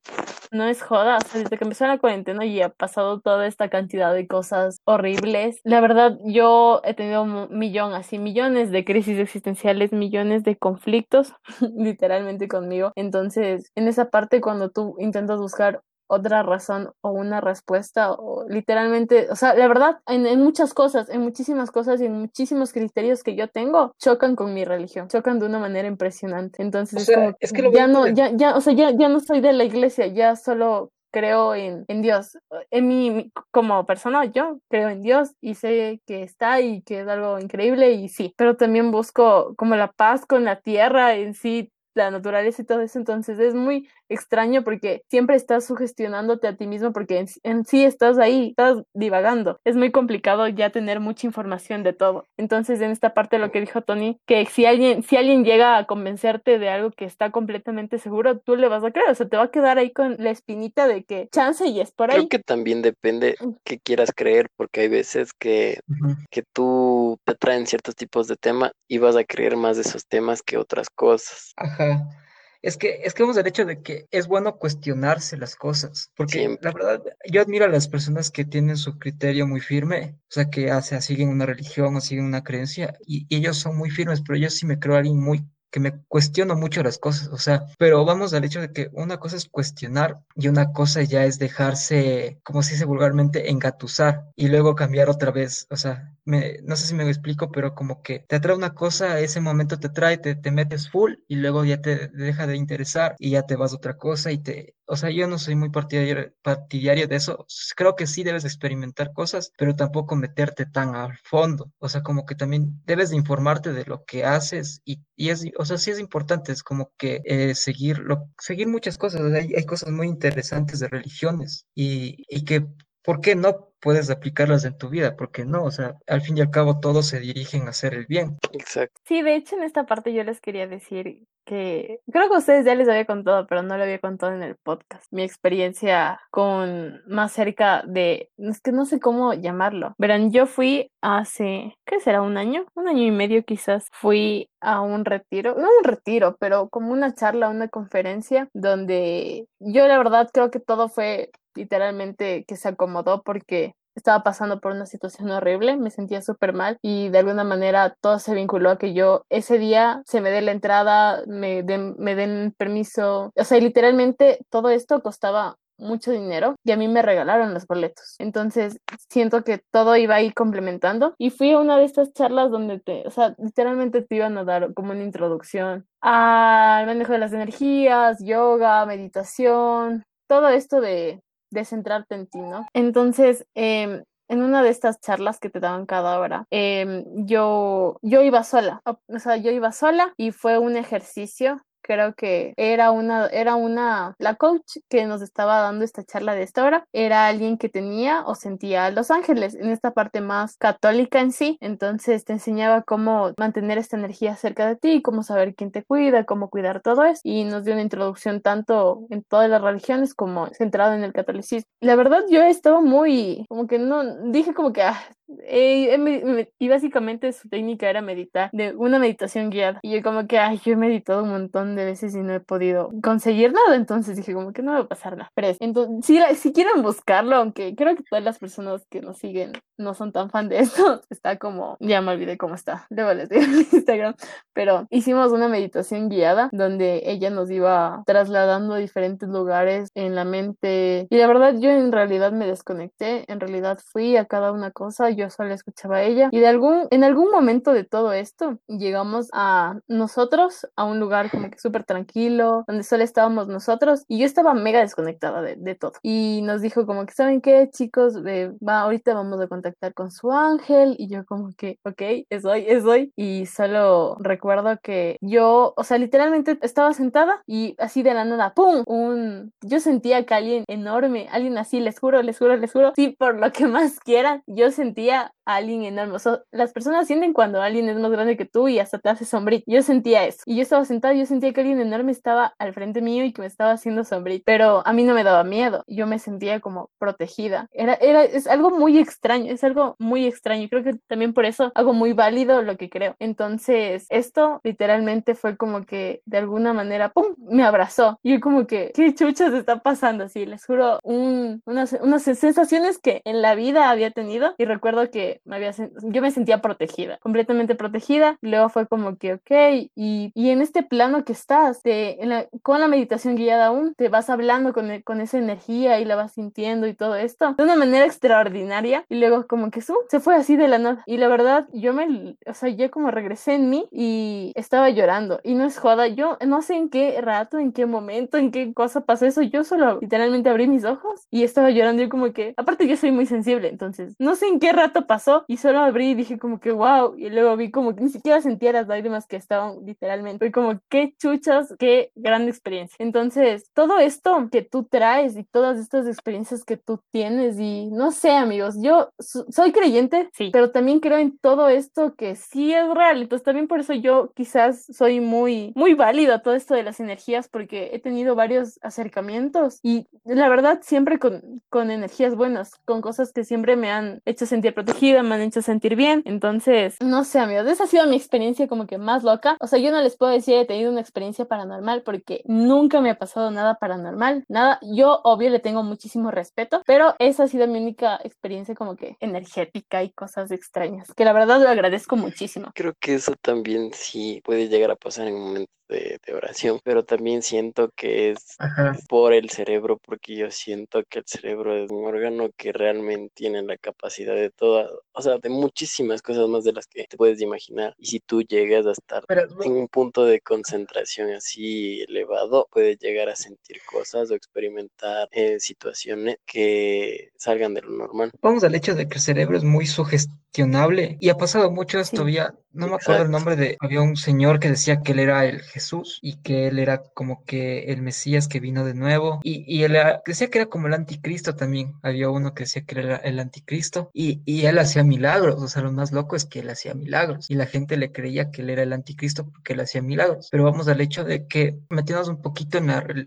no es joda, o sea, desde que empezó la cuarentena y ha pasado toda esta cantidad de cosas horribles. La verdad, yo he tenido un millón, así, millones de crisis existenciales, millones de conflictos, <laughs> literalmente conmigo. Entonces, en esa parte, cuando tú intentas buscar otra razón o una respuesta o literalmente, o sea, la verdad, en, en muchas cosas, en muchísimas cosas y en muchísimos criterios que yo tengo, chocan con mi religión, chocan de una manera impresionante. Entonces, O sea, como, es que lo ya no, ya, ya, o sea, ya, ya no soy de la iglesia, ya solo creo en, en Dios. En mi- como persona, yo creo en Dios y sé que está y que es algo increíble y sí, pero también busco como la paz con la tierra en sí, la naturaleza y todo eso, entonces es muy extraño porque siempre estás sugestionándote a ti mismo porque en, en sí estás ahí, estás divagando. Es muy complicado ya tener mucha información de todo. Entonces, en esta parte lo que dijo Tony, que si alguien, si alguien llega a convencerte de algo que está completamente seguro, tú le vas a creer, o sea, te va a quedar ahí con la espinita de que chance y es por ahí. Creo que también depende que quieras creer, porque hay veces que, que tú te traen ciertos tipos de tema y vas a creer más de esos temas que otras cosas. Ajá. Es que, es que vamos al hecho de que es bueno cuestionarse las cosas, porque Siempre. la verdad, yo admiro a las personas que tienen su criterio muy firme, o sea, que o sea, siguen una religión o siguen una creencia, y, y ellos son muy firmes, pero yo sí me creo alguien muy que me cuestiono mucho las cosas, o sea, pero vamos al hecho de que una cosa es cuestionar y una cosa ya es dejarse, como se dice vulgarmente, engatusar y luego cambiar otra vez, o sea, me, no sé si me explico, pero como que te atrae una cosa, ese momento te trae, te, te metes full y luego ya te deja de interesar y ya te vas a otra cosa y te, o sea, yo no soy muy partidario, partidario de eso, creo que sí debes de experimentar cosas, pero tampoco meterte tan al fondo, o sea, como que también debes de informarte de lo que haces y, y es, o sea, sí es importante, es como que eh, seguir, lo, seguir muchas cosas, hay, hay cosas muy interesantes de religiones y, y que, ¿por qué no? Puedes aplicarlas en tu vida, porque no, o sea, al fin y al cabo todos se dirigen a hacer el bien. Exacto. Sí, de hecho en esta parte yo les quería decir que creo que a ustedes ya les había contado, pero no lo había contado en el podcast. Mi experiencia con más cerca de, es que no sé cómo llamarlo. Verán, yo fui hace, ¿qué será? Un año, un año y medio quizás. Fui a un retiro, no un retiro, pero como una charla, una conferencia donde yo la verdad creo que todo fue literalmente que se acomodó porque estaba pasando por una situación horrible, me sentía súper mal y de alguna manera todo se vinculó a que yo ese día se me dé la entrada, me den, me den permiso, o sea, literalmente todo esto costaba mucho dinero y a mí me regalaron los boletos. Entonces siento que todo iba ahí complementando y fui a una de estas charlas donde te, o sea, literalmente te iban a dar como una introducción al manejo de las energías, yoga, meditación, todo esto de de centrarte en ti, ¿no? Entonces, eh, en una de estas charlas que te daban cada hora, eh, yo, yo iba sola, o sea, yo iba sola y fue un ejercicio creo que era una, era una, la coach que nos estaba dando esta charla de esta hora, era alguien que tenía o sentía a los ángeles en esta parte más católica en sí, entonces te enseñaba cómo mantener esta energía cerca de ti, cómo saber quién te cuida, cómo cuidar todo eso, y nos dio una introducción tanto en todas las religiones como centrado en el catolicismo. La verdad yo estaba muy, como que no, dije como que, ah, Eh, y básicamente su técnica era meditar, de una meditación guiada. Y yo como que, ay, yo he meditado un montón de veces y no he podido conseguir nada, entonces dije como que no me va a pasar nada. Pero es- entonces, si, si quieren buscarlo, aunque creo que todas las personas que nos siguen no son tan fan de esto, <laughs> está como, ya me olvidé cómo está, luego les digo en Instagram, pero hicimos una meditación guiada donde ella nos iba trasladando a diferentes lugares en la mente y la verdad yo en realidad me desconecté, en realidad fui a cada una cosa, yo solo escuchaba a ella y de algún, en algún momento de todo esto llegamos a nosotros, a un lugar como que súper tranquilo, donde solo estábamos nosotros y yo estaba mega desconectada de, de todo y nos dijo como que, ¿saben qué chicos? Eh, va, ahorita vamos a contactar con su ángel y yo como que, ok, es hoy, es hoy y solo recuerdo que yo, o sea, literalmente estaba sentada y así de la nada, ¡pum! Un, yo sentía que alguien enorme, alguien así, les juro, les juro, les juro, sí, por lo que más quieran, yo sentía yeah. Alguien enorme. O sea, las personas sienten cuando alguien es más grande que tú y hasta te hace sombrito. Yo sentía eso. Y yo estaba sentada yo sentía que alguien enorme estaba al frente mío y que me estaba haciendo sombrito. Pero a mí no me daba miedo. Yo me sentía como protegida. Era, era, es algo muy extraño, es algo muy extraño. Creo que también por eso hago muy válido lo que creo. Entonces, esto literalmente fue como que de alguna manera, ¡pum! me abrazó. Y yo como que, ¿qué chuchas está pasando? Así, les juro, un, unas, unas sensaciones que en la vida había tenido. Y recuerdo que me había, yo me sentía protegida, completamente protegida. Luego fue como que, ok, y, y en este plano que estás, te, en la- con la meditación guiada aún, te vas hablando con, e- con esa energía y la vas sintiendo y todo esto de una manera extraordinaria. Y luego como que su, se fue así de la nada. Y la verdad, yo me, o sea, yo como regresé en mí y estaba llorando. Y no es joda, yo no sé en qué rato, en qué momento, en qué cosa pasó eso. Yo solo literalmente abrí mis ojos y estaba llorando. Yo como que, aparte yo soy muy sensible, entonces no sé en qué rato pasó y solo abrí y dije como que wow. Y luego vi como que ni siquiera sentía las lágrimas que estaban literalmente. Fue como qué chuchas, qué gran experiencia. Entonces, todo esto que tú traes y todas estas experiencias que tú tienes y no sé, amigos, yo so- soy creyente, sí, pero también creo en todo esto que sí es real. Entonces, también por eso yo quizás soy muy, muy válido a todo esto de las energías porque he tenido varios acercamientos y la verdad siempre con, con energías buenas, con cosas que siempre me han hecho sentir protegida, me han hecho sentir bien. Entonces, no sé, amigos, esa ha sido mi experiencia como que más loca. O sea, yo no les puedo decir he tenido una experiencia paranormal porque nunca me ha pasado nada paranormal, nada. Yo, obvio, le tengo muchísimo respeto, pero esa ha sido mi única experiencia como que energética y cosas extrañas, que la verdad lo agradezco muchísimo. Creo que eso también sí puede llegar a pasar en momentos de, de oración, pero también siento que es Ajá. por el cerebro, porque yo siento que el cerebro es un órgano que realmente tiene la capacidad de todas, o sea, de muchísimas cosas más de las que te puedes imaginar. Y si tú llegas a estar Pero, en un punto de concentración así elevado, puedes llegar a sentir cosas o experimentar eh, situaciones que salgan de lo normal. vamos al hecho de que el cerebro es muy sugestionable y ha pasado mucho esto. Sí. Había, no me acuerdo el Exacto. nombre de, había un señor que decía que él era el Jesús y que él era como que el Mesías que vino de nuevo y, y él decía que era como el anticristo también. Había uno que decía que era el anticristo y, y él hacía milagros. O sea, lo más loco es que él hacía milagros y la gente le creía que él era el anticristo porque él hacía milagros. Pero vamos al hecho de que metiéndonos un poquito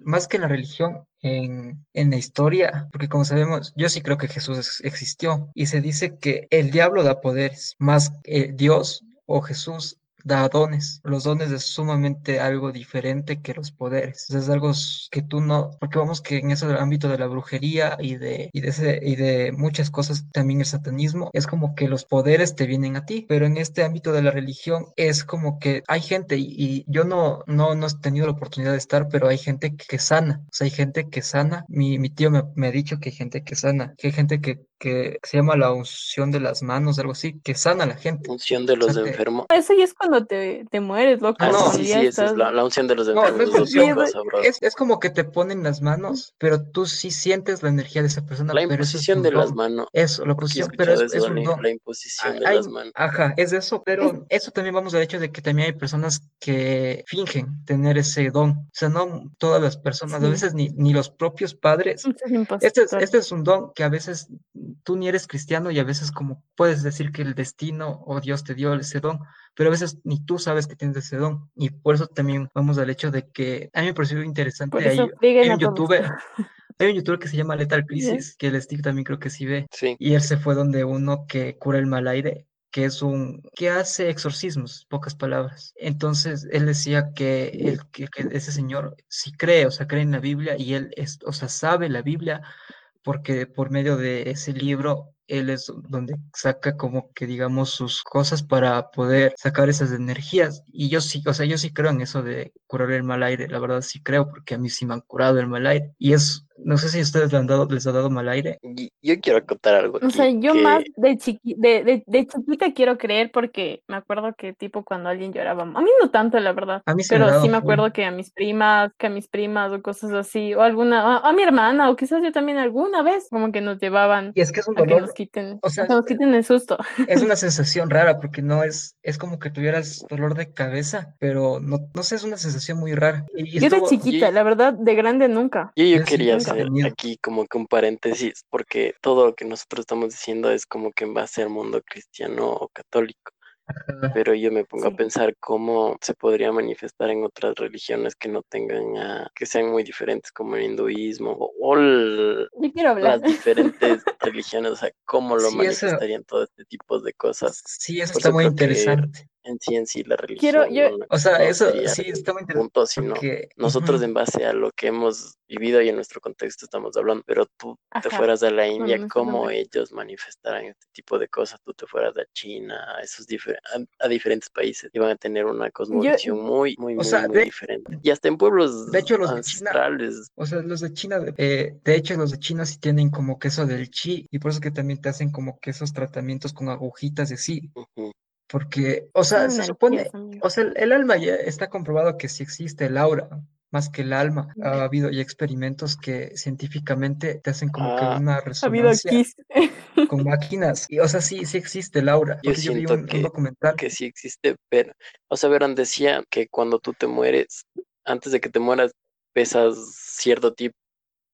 más que en la religión, en, en la historia, porque como sabemos, yo sí creo que Jesús ex- existió y se dice que el diablo da poderes, más eh, Dios o Jesús da dones. Los dones es sumamente algo diferente que los poderes. Es algo que tú no, porque vamos que en ese ámbito de la brujería y de, y de, ese, y de muchas cosas, también el satanismo, es como que los poderes te vienen a ti, pero en este ámbito de la religión es como que hay gente, y, y yo no, no, no he tenido la oportunidad de estar, pero hay gente que, que sana, o sea, hay gente que sana. Mi, mi tío me, me ha dicho que hay gente que sana, que hay gente que, que se llama la unción de las manos, algo así, que sana a la gente. Unción de los enfermos. Eso ya es cuando te, te mueres, loco. Ah, no, sí, cuando sí, sí, esa es estás- la, la unción de los No, no enfermos. es es unción, es, es como que te ponen las manos, pero tú sí sientes la energía de esa persona, La es imposición un de las manos. Eso, la Porque he posición, pero es, es eso, un la, don. la imposición de hay- las manos. ajá, es eso, pero eso también vamos al hecho de que también hay personas que fingen tener ese don. O sea, no todas las personas, a Sí. veces ni, ni los propios padres. Este es, este es un don que a veces tú ni eres cristiano y a veces como puedes decir que el destino o Dios te dio ese don, pero a veces ni tú sabes que tienes ese don. Y por eso también vamos al hecho de que a mí me pareció interesante, Por hay, eso hay digan un youtuber, <laughs> Hay un youtuber que se llama Lethal Crisis, que el Steve también creo que sí ve. Sí. Y él se fue donde uno que cura el mal aire que es un que hace exorcismos, pocas palabras. Entonces él decía que, el, que, que ese señor sí cree, o sea, cree en la Biblia y él es, o sea, sabe la Biblia porque por medio de ese libro él es donde saca como que digamos sus cosas para poder sacar esas energías. Y yo sí, o sea, yo sí creo en eso de curar el mal aire, la verdad sí creo porque a mí sí me han curado el mal aire. Y es no sé si a ustedes les han dado, les ha dado mal aire. Yo quiero contar algo aquí. O sea, yo que- más de, chiqui de, de, de chiquita quiero creer porque me acuerdo que tipo cuando alguien lloraba, a mí no tanto la verdad, A mí me pero dado sí me acuerdo que a mis primas, que a mis primas o cosas así, o alguna, a, a mi hermana o quizás yo también alguna vez como que nos llevaban Y es que es un a que dolor, nos quiten, o sea, nos quiten el susto. es una <laughs> sensación rara porque no es, es como que tuvieras dolor de cabeza, pero no, no sé, es una sensación muy rara. Y Yo de chiquita, la verdad, de grande nunca. Yo, yo quería nunca hacer tenido. aquí como que un paréntesis, porque todo lo que nosotros estamos diciendo es como que en base al mundo cristiano o católico, pero yo me pongo Sí. a pensar cómo se podría manifestar en otras religiones que no tengan, ah, que sean muy diferentes, como el hinduismo o, el- las diferentes religiones, o sea, cómo lo Sí, eso- manifestarían todo este tipo de cosas. Sí, eso Por está muy interesante. En sí, en sí, la religión Quiero- yo- no, O sea, no eso sí está muy interesante punto, sino porque nosotros en base a lo que hemos vivido y en nuestro contexto estamos hablando, pero tú te fueras a la India, nuestro cómo ellos manifestaran este tipo de cosas, tú te fueras a China, a esos difer- a, a diferentes países, iban a tener una cosmovisión muy, muy, O muy, sea, muy de- diferente. Y hasta en pueblos de hecho, los de China- ancestrales, O sea, los de China, eh, de hecho, los de China sí tienen como que eso del chi, y por eso que también te hacen como que esos tratamientos con agujitas y así, porque, o sea, se supone, o sea, el, el alma ya está comprobado que sí existe el aura, más que el alma. Ha habido ya experimentos que científicamente te hacen como que Ah, una Ha habido resonancia <laughs> con máquinas, y, o sea, sí, sí existe el aura, Yo porque yo vi siento un, documental. que sí existe, pero, o sea, verán, decía que cuando tú te mueres, antes de que te mueras, pesas cierto tipo,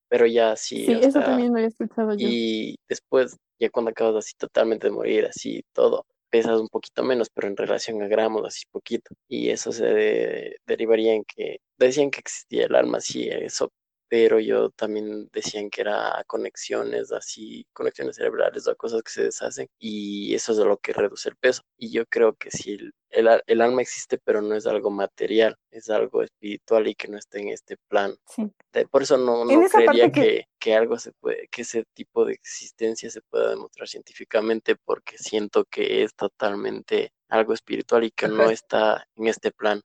pero ya sí, Sí, eso sea, también lo había escuchado yo. y después, ya cuando acabas así totalmente de morir, así todo, pesas un poquito menos, pero en relación a gramos, así poquito. Y eso se de- derivaría en que decían que existía el alma, sí, eso, pero yo también decían que era conexiones, así, conexiones cerebrales o cosas que se deshacen, y eso es lo que reduce el peso. Y yo creo que sí, el, el alma existe, pero no es algo material, es algo espiritual y que no está en este plan. Sí. Por eso no, no creería que- que, que algo se puede, que ese tipo de existencia se pueda demostrar científicamente, porque siento que es totalmente algo espiritual y que no está en este plan.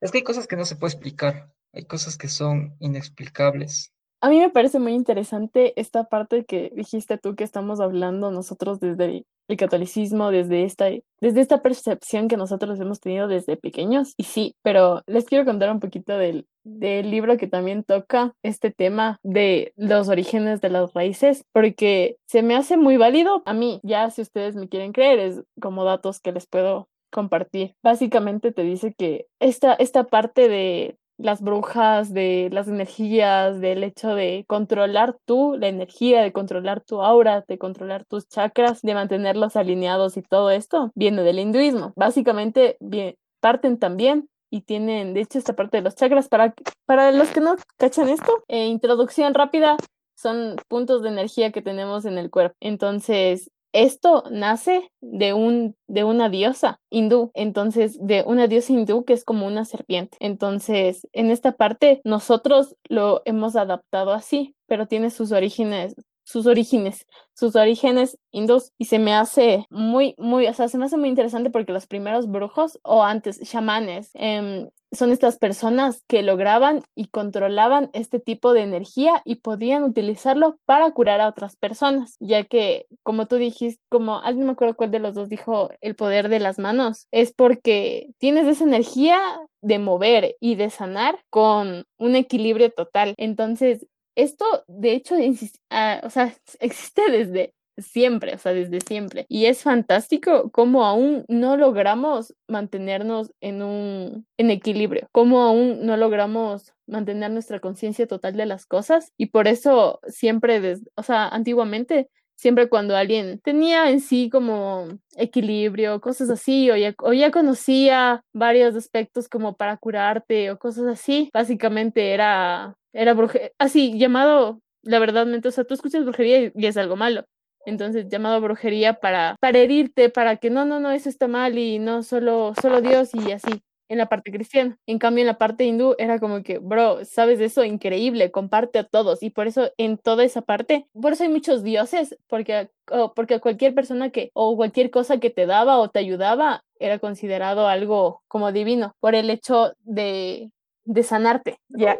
Es que hay cosas que no se puede explicar, hay cosas que son inexplicables. A mí me parece muy interesante esta parte que dijiste tú que estamos hablando nosotros desde el, catolicismo, desde esta, desde esta percepción que nosotros hemos tenido desde pequeños. Y sí, pero les quiero contar un poquito del, del libro que también toca este tema de los orígenes de las raíces, porque se me hace muy válido. A mí, ya si ustedes me quieren creer, es como datos que les puedo compartir. Básicamente te dice que esta, esta parte de las brujas, de las energías, del hecho de controlar tú la energía, de controlar tu aura, de controlar tus chakras, de mantenerlos alineados y todo esto viene del hinduismo. Básicamente bien, parten también y tienen, de hecho, esta parte de los chakras. Para, para los que no cachan esto, eh, introducción rápida, son puntos de energía que tenemos en el cuerpo. Entonces, esto nace de, un, de una diosa hindú, entonces de una diosa hindú que es como una serpiente. Entonces, en esta parte nosotros lo hemos adaptado así, pero tiene sus orígenes sus orígenes, sus orígenes hindús y se me hace muy, muy, o sea, se me hace muy interesante porque los primeros brujos o antes chamanes eh, son estas personas que lograban y controlaban este tipo de energía y podían utilizarlo para curar a otras personas, ya que, como tú dijiste, como alguien me acuerdo cuál de los dos dijo el poder de las manos, es porque tienes esa energía de mover y de sanar con un equilibrio total. Entonces, esto, de hecho, uh, o sea, <laughs> existe desde siempre, o sea, desde siempre. Y es fantástico cómo aún no logramos mantenernos en un en equilibrio, cómo aún no logramos mantener nuestra conciencia total de las cosas y por eso siempre, des, o sea, antiguamente siempre cuando alguien tenía en sí como equilibrio, cosas así, o ya, o ya conocía varios aspectos como para curarte o cosas así, básicamente era, era brujería, así llamado, la verdad, o sea, tú escuchas brujería y es algo malo. Entonces, llamado brujería para, para herirte, para que no, no, no, eso está mal y no solo, solo Dios y así en la parte cristiana. En cambio, en la parte hindú era como que, bro, ¿sabes de eso? Increíble, comparte a todos. Y por eso en toda esa parte, por eso hay muchos dioses, porque, oh, porque cualquier persona que, o cualquier cosa que te daba o te ayudaba, era considerado algo como divino, por el hecho de, de sanarte. Ya.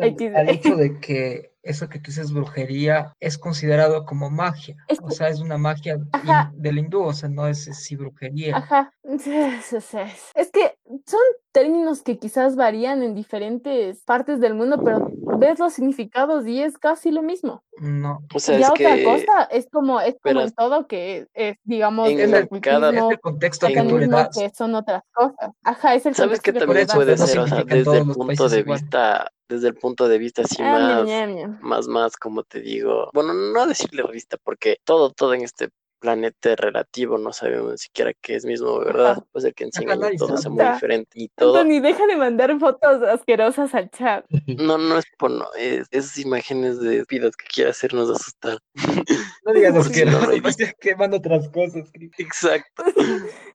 Al, <laughs> al hecho de que eso que tú dices brujería es considerado como magia. Es O sea, es una magia Ajá. in- del hindú, o sea, no es sí brujería. Ajá. <laughs> Es que son términos que quizás varían en diferentes partes del mundo, pero ves los significados y es casi lo mismo. No. O sea, ya es otra que cosa es como es como en todo que es, digamos, en el el- cada- ocultismo, Es el contexto que tú le das. que son otras cosas. Ajá, es el ¿Sabes que tú también puede no ser? O sea, desde el punto de igual. vista, desde el punto de vista así Ah, más, más, más, como te digo, bueno, no decirle revista, porque todo, todo en este planeta relativo, no sabemos ni siquiera qué es mismo, ¿verdad? Puede ser que en 100 Ajá, años nadie todo sea muy diferente y todo, Anthony, deja de mandar fotos asquerosas al chat. <laughs> no, no es por, no, es, esas imágenes de vidas que quiere hacernos asustar. <laughs> No digas <laughs> Sí, asqueroso, no, no, que mando otras cosas. Exacto,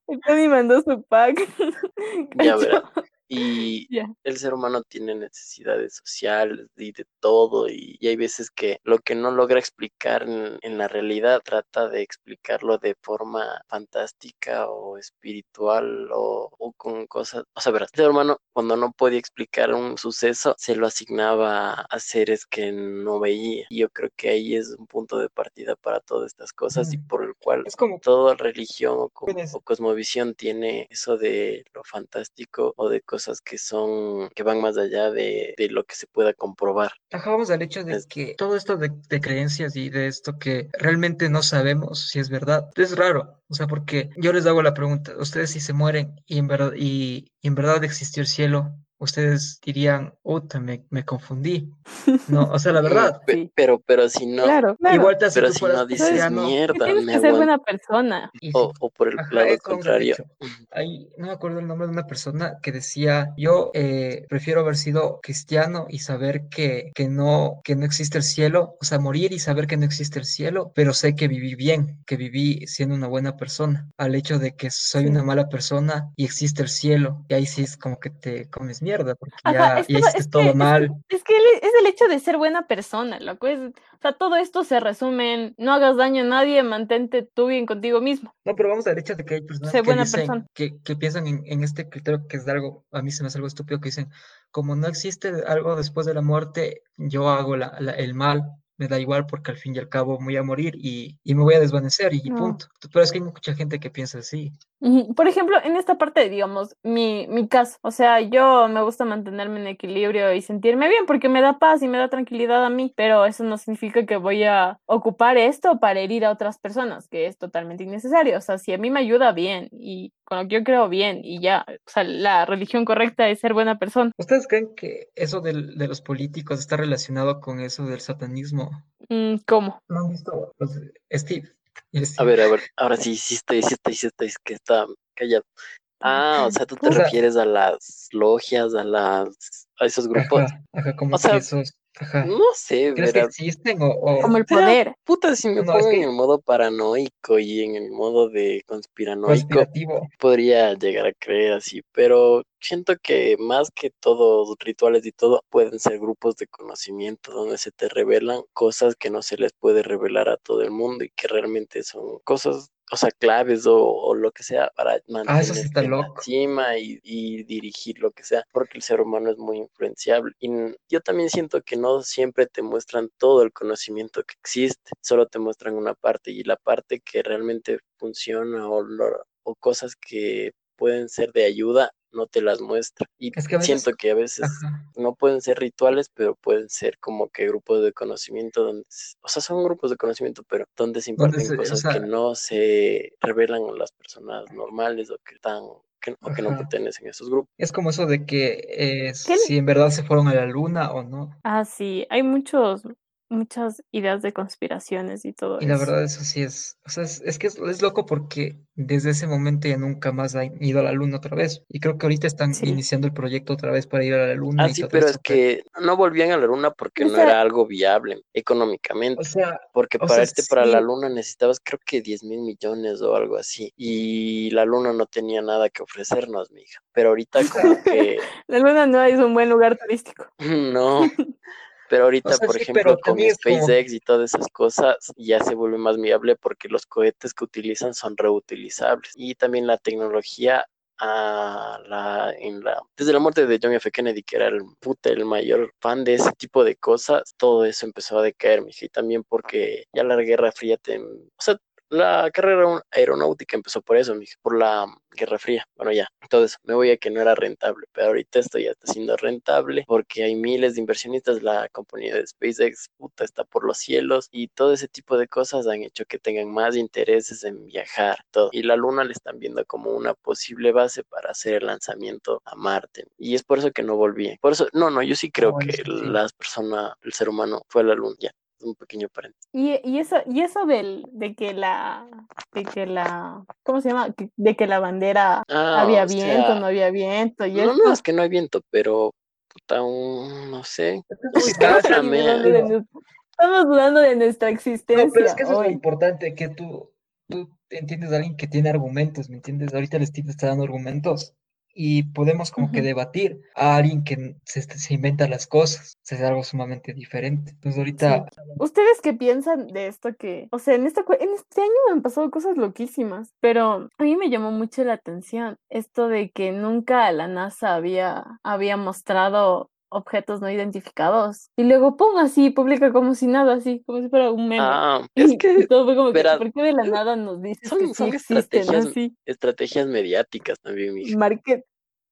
Anthony mandó su pack. ya Cacho. Y Ya. el ser humano tiene necesidades sociales y de todo, y, y hay veces que lo que no logra explicar en, en la realidad trata de explicarlo de forma fantástica o espiritual o, o con cosas. O sea, verás, el ser humano cuando no podía explicar un suceso se lo asignaba a seres que no veía. Y yo creo que ahí es un punto de partida para todas estas cosas y Mm. por el cual Es como toda religión o, o cosmovisión tiene eso de lo fantástico o de cosas que son, que van más allá de, de lo que se pueda comprobar. Ajá, vamos al hecho de Es- que todo esto de, de creencias y de esto que realmente no sabemos si es verdad, es raro. O sea, porque yo les hago la pregunta, ustedes si se mueren y en verdad, y, y en verdad existió el cielo, ustedes dirían, puta, me, me confundí. <laughs> No, o sea, la verdad. Sí. Pero, pero si no, Claro, claro. Igual te hace pero si no dices cristiano, mierda, tienes me que ser buena persona. O, o por el Ajá, lado contrario. Ahí no me acuerdo el nombre de una persona que decía, yo eh, prefiero haber sido cristiano y saber que, que no, que no existe el cielo, o sea, morir y saber que no existe el cielo, pero sé que viví bien, que viví siendo una buena persona, al hecho de que soy Sí. una mala persona y existe el cielo, y ahí sí es como que te comes mierda, porque Ajá, ya, es ya hiciste es, que, todo es, que, mal. es que es el hecho de ser buena persona, loco. Es, o sea, todo esto se resume en no hagas daño a nadie, mantente tú bien contigo mismo. No, pero vamos al hecho de que hay personas que buena dicen, persona. que, que piensan en, en este criterio que es algo, a mí se me hace algo estúpido, que dicen, como no existe algo después de la muerte, yo hago la- la- el mal, me da igual porque al fin y al cabo voy a morir y, y me voy a desvanecer y No. punto. Pero es que hay mucha gente que piensa así. Por ejemplo, en esta parte, digamos, mi, mi caso, o sea, yo me gusta mantenerme en equilibrio y sentirme bien porque me da paz y me da tranquilidad a mí, pero eso no significa que voy a ocupar esto para herir a otras personas, que es totalmente innecesario. O sea, si a mí me ayuda bien y con lo que yo creo bien y ya, o sea, la religión correcta es ser buena persona. ¿Ustedes creen que eso del- de los políticos está relacionado con eso del satanismo? Mm, ¿Cómo? ¿No han visto Steve? A ver, a ver, ahora sí, sí estoy, sí estoy, sí estoy, es que está callado. Ah, o sea, tú te O sea- refieres a las logias, a las, a esos grupos. Ajá, ajá, como O sea, que esos, ajá. No sé, ¿Crees que verás. existen o, o- Como el Pero, poder. Puta, si me No, es pongo en el modo paranoico y en el modo de conspiranoico, podría llegar a creer así, pero siento que más que todos rituales y todo, pueden ser grupos de conocimiento donde se te revelan cosas que no se les puede revelar a todo el mundo y que realmente son cosas, o sea, claves o, o lo que sea para Ah, eso sí mantenerte está en la loco. cima y, y dirigir lo que sea, porque el ser humano es muy influenciable. Y yo también siento que no siempre te muestran todo el conocimiento que existe, solo te muestran una parte y la parte que realmente funciona o, lo- o cosas que pueden ser de ayuda no te las muestra. Y Es que a veces- siento que a veces Ajá. no pueden ser rituales, pero pueden ser como que grupos de conocimiento donde, o sea, son grupos de conocimiento, pero donde se Donde imparten se- o cosas que no se revelan a las personas normales o que están que, o que no pertenecen a esos grupos. Es como eso de que eh, si en verdad se fueron a la luna o no. Ah, sí, hay muchos, muchas ideas de conspiraciones y todo Y la eso. verdad, eso sí es, o sea, es, es que es, es loco porque desde ese momento ya nunca más han ido a la luna otra vez. Y creo que ahorita están Sí. iniciando el proyecto otra vez para ir a la luna Ah, y sí, pero es que no volvían a la luna porque O no sea- era algo viable económicamente. O sea, Porque o para sea, irte para la luna necesitabas creo que 10 mil millones o algo así. Y la luna no tenía nada que ofrecernos, mija. Pero ahorita como que <laughs> La luna no es un buen lugar turístico. <laughs> no. <laughs> Pero ahorita, sea, por sí, ejemplo, con como- SpaceX y todas esas cosas, ya se vuelve más viable porque los cohetes que utilizan son reutilizables. Y también la tecnología a la, en la, desde la muerte de John F. Kennedy, que era el puta, el mayor fan de ese tipo de cosas, todo eso empezó a decaer, mija. Y también porque ya la Guerra Fría te, o sea, la carrera aeronáutica empezó por eso, por la Guerra Fría. Bueno, ya, entonces me voy a que no era rentable, pero ahorita esto ya está siendo rentable porque hay miles de inversionistas. La compañía de SpaceX, puta, está por los cielos y todo ese tipo de cosas han hecho que tengan más intereses en viajar, todo. Y la Luna le están viendo como una posible base para hacer el lanzamiento a Marte. Y es por eso que no volví. Por eso, no, no, yo sí creo que sí. las personas, el ser humano fue a la Luna. Ya, un pequeño paréntesis. Y, y eso, y eso del, de que la, de que la, ¿cómo se llama? De que la bandera Ah, había viento, sea, no había viento, y No, esto. no, es que no hay viento, pero puta, un- no sé. Estamos <laughs> dudando de nuestra No, existencia pero es que eso es lo importante, que tú, tú entiendes a alguien que tiene argumentos, ¿me entiendes? Ahorita el Steve está dando argumentos y podemos como que debatir a alguien que se, se inventa las cosas. Es algo sumamente diferente. Entonces ahorita, ¿Ustedes qué piensan de esto que, o sea, en esta, en este año me han pasado cosas loquísimas, pero a mí me llamó mucho la atención esto de que nunca la NASA había, había mostrado objetos no identificados. Y luego pum así publica como si nada así como si fuera un meme. Ah, <laughs> es y que todo fue como que ¿por qué de la nada nos dices son- que sí son existen estrategias así. estrategias mediáticas también, mija. market.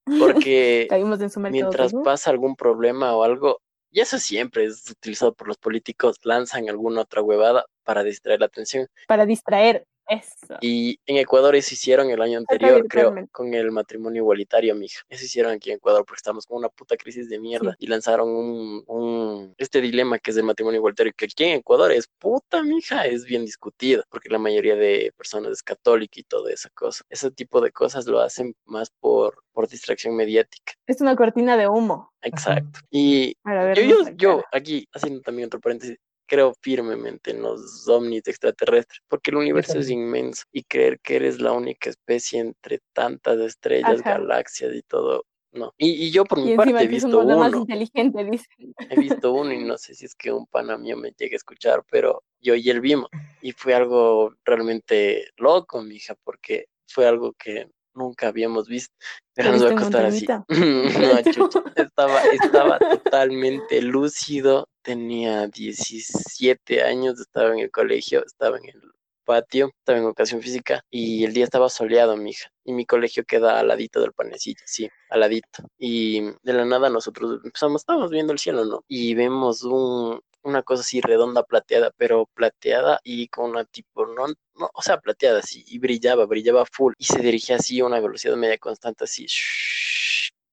<laughs> Porque caímos en su mercado mientras pasa algún problema o algo, y eso siempre es utilizado por los políticos, lanzan alguna otra huevada para distraer la atención. para distraer eso Y en Ecuador eso hicieron el año anterior, creo, con el matrimonio igualitario, mija. Eso hicieron aquí en Ecuador porque estamos con una puta crisis de mierda. Sí. Y lanzaron un, un- este dilema que es el matrimonio igualitario, que aquí en Ecuador es puta, mija, es bien discutido, porque la mayoría de personas es católica y toda esa cosa. Ese tipo de cosas lo hacen más por, por distracción mediática. es una cortina de humo Exacto. Y para yo, yo, yo, aquí, haciendo también otro paréntesis, creo firmemente en los ovnis extraterrestres, porque el universo es inmenso y creer que eres la única especie entre tantas estrellas, Ajá. galaxias y todo, no. Y, y yo por mi y parte encima he visto la más uno, inteligente dice he visto uno y no sé si es que un pana mío me llegue a escuchar, pero yo y él vimos y fue algo realmente loco, mija, porque fue algo que nunca habíamos visto. Pero ¿Lo nos va a costar así. <laughs> No, chucha. Estaba, estaba totalmente lúcido, tenía 17 años, estaba en el colegio, estaba en el patio, estaba en educación física y el día estaba soleado, mija. Y mi colegio queda al ladito del panecillo, sí, al ladito. Y de la nada nosotros empezamos, estábamos viendo el cielo, ¿no? Y vemos un, una cosa así redonda plateada, pero plateada y con una tipo, no, no, o sea, plateada así, y brillaba, brillaba full. Y se dirigía así a una velocidad media constante, así, shhh,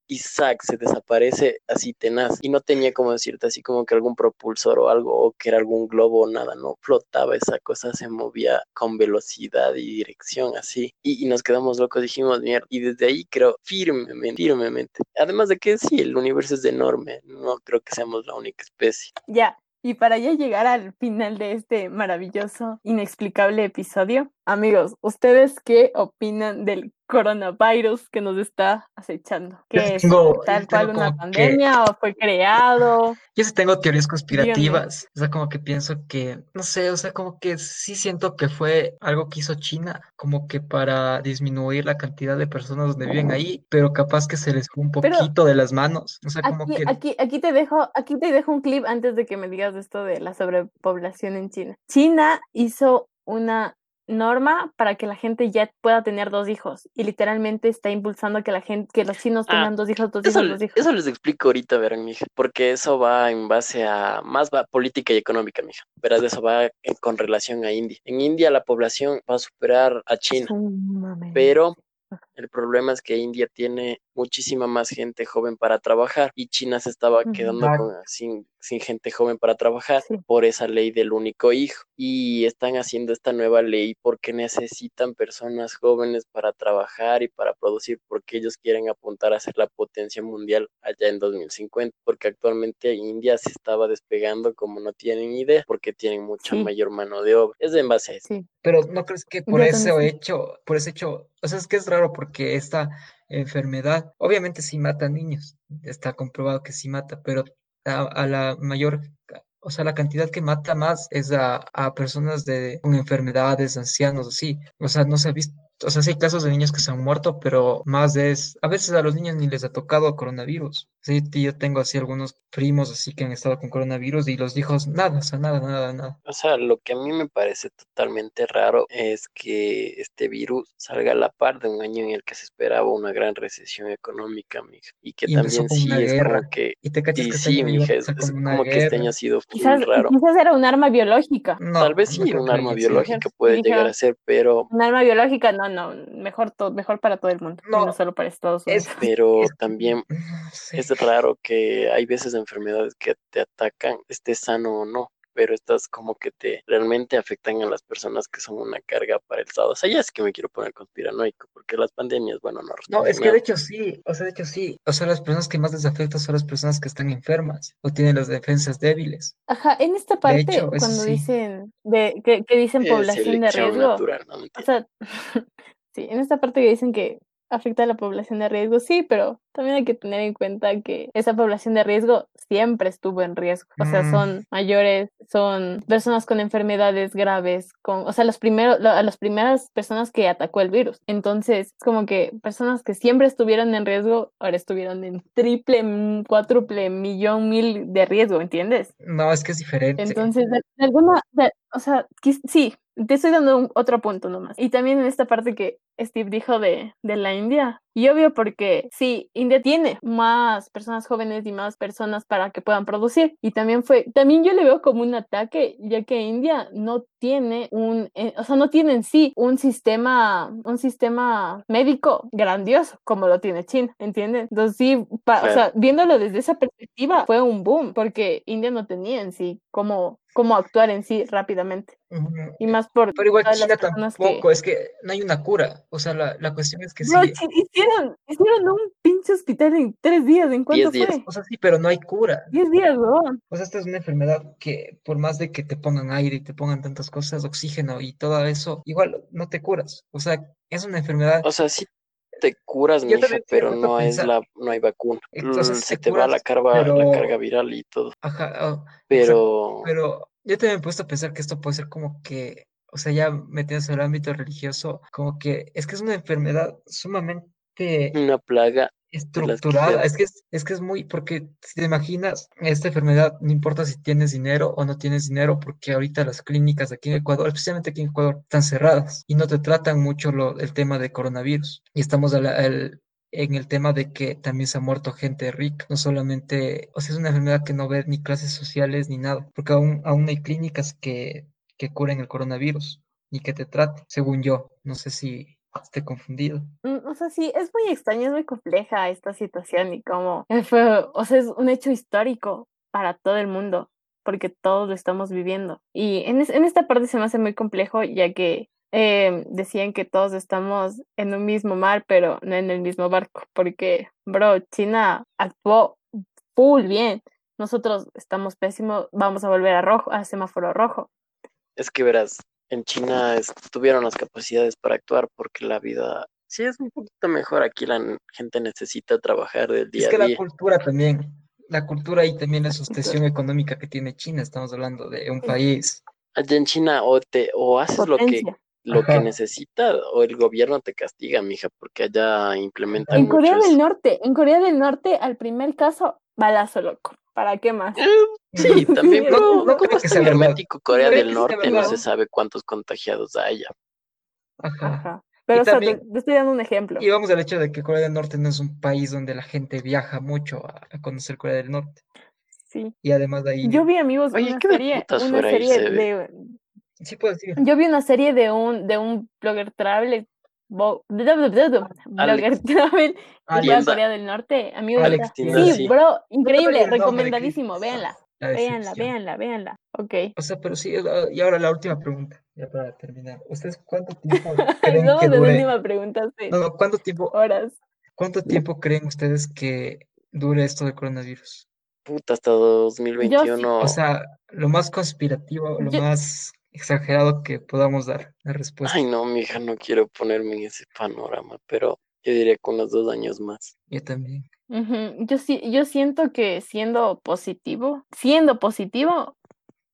y se desaparece así tenaz. Y no tenía como decirte así como que algún propulsor o algo, o que era algún globo o nada, no, flotaba esa cosa, se movía con velocidad y dirección así. Y, y nos quedamos locos, dijimos, mierda. Y desde ahí creo firmemente, firmemente. Además de que sí, el universo es enorme, no creo que seamos la única especie. Ya, y para ya llegar al final de este maravilloso, inexplicable episodio, amigos, ¿ustedes qué opinan del coronavirus que nos está acechando? <laughs> ¿Qué es? tengo- ¿Tal cual una que- pandemia o fue creado? Yo sí tengo teorías conspirativas, o sea, como que pienso que, no sé, o sea, como que sí siento que fue algo que hizo China, como que para disminuir la cantidad de personas donde viven ahí, pero capaz que se les fue un Pero- poquito de las manos, o sea, como Aquí, que, aquí, aquí te dejo, aquí te dejo un clip antes de que me digas esto de la sobrepoblación en China. China hizo una norma para que la gente ya pueda tener dos hijos y literalmente está impulsando que la gente, que los chinos Ah, tengan dos hijos, dos Eso, hijos, dos hijos. eso les explico ahorita, verán, mija, porque eso va en base a más va política y económica, mija. Verás, eso va en- con relación a India. En India la población va a superar a China, pero El problema es que India tiene muchísima más gente joven para trabajar y China se estaba quedando con- sin, sin gente joven para trabajar Sí. por esa ley del único hijo. Y están haciendo esta nueva ley porque necesitan personas jóvenes para trabajar y para producir, porque ellos quieren apuntar a ser la potencia mundial allá en 2050, porque actualmente India se estaba despegando como no tienen idea, porque tienen mucha Sí. mayor mano de obra. Es en base a eso. Sí. Pero ¿no crees que por Yo ese hecho, por ese hecho, o sea, es que es raro porque esta enfermedad, obviamente sí mata a niños, está comprobado que sí mata, pero a, la mayor, o sea, la cantidad que mata más es a, a personas de, con enfermedades, ancianos, así. O sea, no se ha visto, o sea, sí hay casos de niños que se han muerto, pero más es, a veces a los niños ni les ha tocado coronavirus. Sí, yo tengo así algunos primos así que han estado con coronavirus y los hijos, nada, o sea, nada, nada, nada. O sea, lo que a mí me parece totalmente raro es que este virus salga a la par de un año en el que se esperaba una gran recesión económica, mija. Y que Y también sí es como guerra. que, Y te cachas y que este sí, mija, es, es como que este año guerra. ha sido Quizás, raro. quizás era un arma biológica. No, Tal vez no sí, creo un arma biológica Dijeron- puede llegar a ser, pero, Un arma biológica, no, no, mejor, to- mejor para todo el mundo, No, no solo para Estados es- Unidos. pero Es que, también <laughs> no sé. es raro que hay veces enfermedades que te atacan, estés sano o no, pero estas como que te realmente afectan a las personas que son una carga para el Estado. O sea, ya es que me quiero poner conspiranoico, porque las pandemias, bueno, no No, es que de hecho sí, o sea, de hecho sí. O sea, las personas que más les afecta son las personas que están enfermas o tienen las defensas débiles. Ajá, en esta parte, hecho, cuando sí. dicen de que, que dicen Es población de riesgo, natural, no o sea, <laughs> sí, en esta parte que dicen que afecta a la población de riesgo, sí, pero también hay que tener en cuenta que esa población de riesgo siempre estuvo en riesgo. O sea, Mm. son mayores, son personas con enfermedades graves, con, o sea, los primeros, lo- a las primeras personas que atacó el virus. Entonces, es como que personas que siempre estuvieron en riesgo, ahora estuvieron en triple, cuádruple, millón, mil de riesgo, ¿entiendes? No, es que es diferente. Entonces, de, de alguna, de- o sea, sí, te estoy dando un- otro punto nomás. Y también en esta parte que Steve dijo de, de la India. Y obvio porque sí, India tiene más personas jóvenes y más personas para que puedan producir. Y también fue, también yo le veo como un ataque, ya que India no tiene un, eh, o sea, no tiene en sí un sistema, un sistema médico grandioso como lo tiene China, ¿entiendes? Entonces sí, pa- o Claro. sea, viéndolo desde esa perspectiva, fue un boom, porque India no tenía en sí cómo, cómo actuar en sí rápidamente. Ujú. Y más por Pero igual China personas que... tampoco, es que no hay una cura. O sea, la, la cuestión es que sí. hicieron, hicieron un pinche hospital en tres días. ¿En cuánto Diez días. fue? O sea, sí, pero no hay cura. Diez días, weón. O sea, esta es una enfermedad que por más de que te pongan aire y te pongan tantas cosas, oxígeno y todo eso, igual no te curas. O sea, es una enfermedad. O sea, sí te curas, he pero no es la, no hay vacuna. Entonces, sí Se te te va la carga, la carga viral y todo. Ajá. Pero Pero yo también me he puesto a pensar que esto puede ser como que, o sea, ya metiéndose en el ámbito religioso, como que es que es una enfermedad sumamente una plaga estructurada. Es que es, es que es muy, porque si te imaginas, esta enfermedad, no importa si tienes dinero o no tienes dinero, porque ahorita las clínicas aquí en Ecuador, especialmente aquí en Ecuador, están cerradas y no te tratan mucho lo, el tema de coronavirus. Y estamos a la- al- en el tema de que también se ha muerto gente rica, no solamente, o sea, es una enfermedad que no ve ni clases sociales ni nada, porque aún, aún hay clínicas que, que curen el coronavirus y que te traten, según yo. No sé si esté confundido. Mm, O sea, sí, es muy extraña, es muy compleja esta situación y como eh, fue, o sea, es un hecho histórico para todo el mundo, porque todos lo estamos viviendo. Y en, es- en esta parte se me hace muy complejo, ya que eh, decían que todos estamos en un mismo mar, pero no en el mismo barco, porque, bro, China actuó full bien. Nosotros estamos pésimos, vamos a volver a rojo, a semáforo rojo. Es que verás, en China es- tuvieron las capacidades para actuar porque la vida sí es un poquito mejor. Aquí la gente necesita trabajar del Es día que a la día. cultura también, la cultura y también la sustentación económica que tiene China, estamos hablando de un país. Allá en China o te o haces lo que lo que necesita o el gobierno te castiga, mija, porque allá implementan En Corea del Norte, en Corea del Norte, al primer caso, balazo loco. ¿Para qué más? Eh, Sí, <laughs> también, No- no creo que sea verdad. hermético Corea del Norte, no se sabe cuántos contagiados haya. Ajá. Ajá. Pero, o sea, también- te, te estoy dando un ejemplo. Y vamos al hecho de que Corea del Norte no es un país donde la gente viaja mucho a, a conocer Corea del Norte. Sí. Y además de ahí, Yo vi, amigos, Oye, una qué de serie, putas una fuera serie ve. de, sí puedo decir, yo vi una serie de un, de un blogger travel Bo- blogger travel de. Corea <laughs> del Norte, amigo. Alex sí, sí. bro, increíble, recomendadísimo, véanla, La véanla, véanla, véanla. Ok. O sea, pero sí, uh, y ahora la última pregunta, ya para terminar. ¿Ustedes cuánto tiempo <laughs> creen Vamos que la última pregunta, sí. No, no, ¿cuánto tiempo, Horas. cuánto tiempo creen ustedes que dure esto del coronavirus? Puta, hasta 2021. O sea, lo más conspirativo, lo Yo- más exagerado que podamos dar la respuesta. Ay, no, mija, no quiero ponerme en ese panorama, pero yo diría que unos dos años más. Yo también. Yo sí, yo siento que siendo positivo, siendo positivo,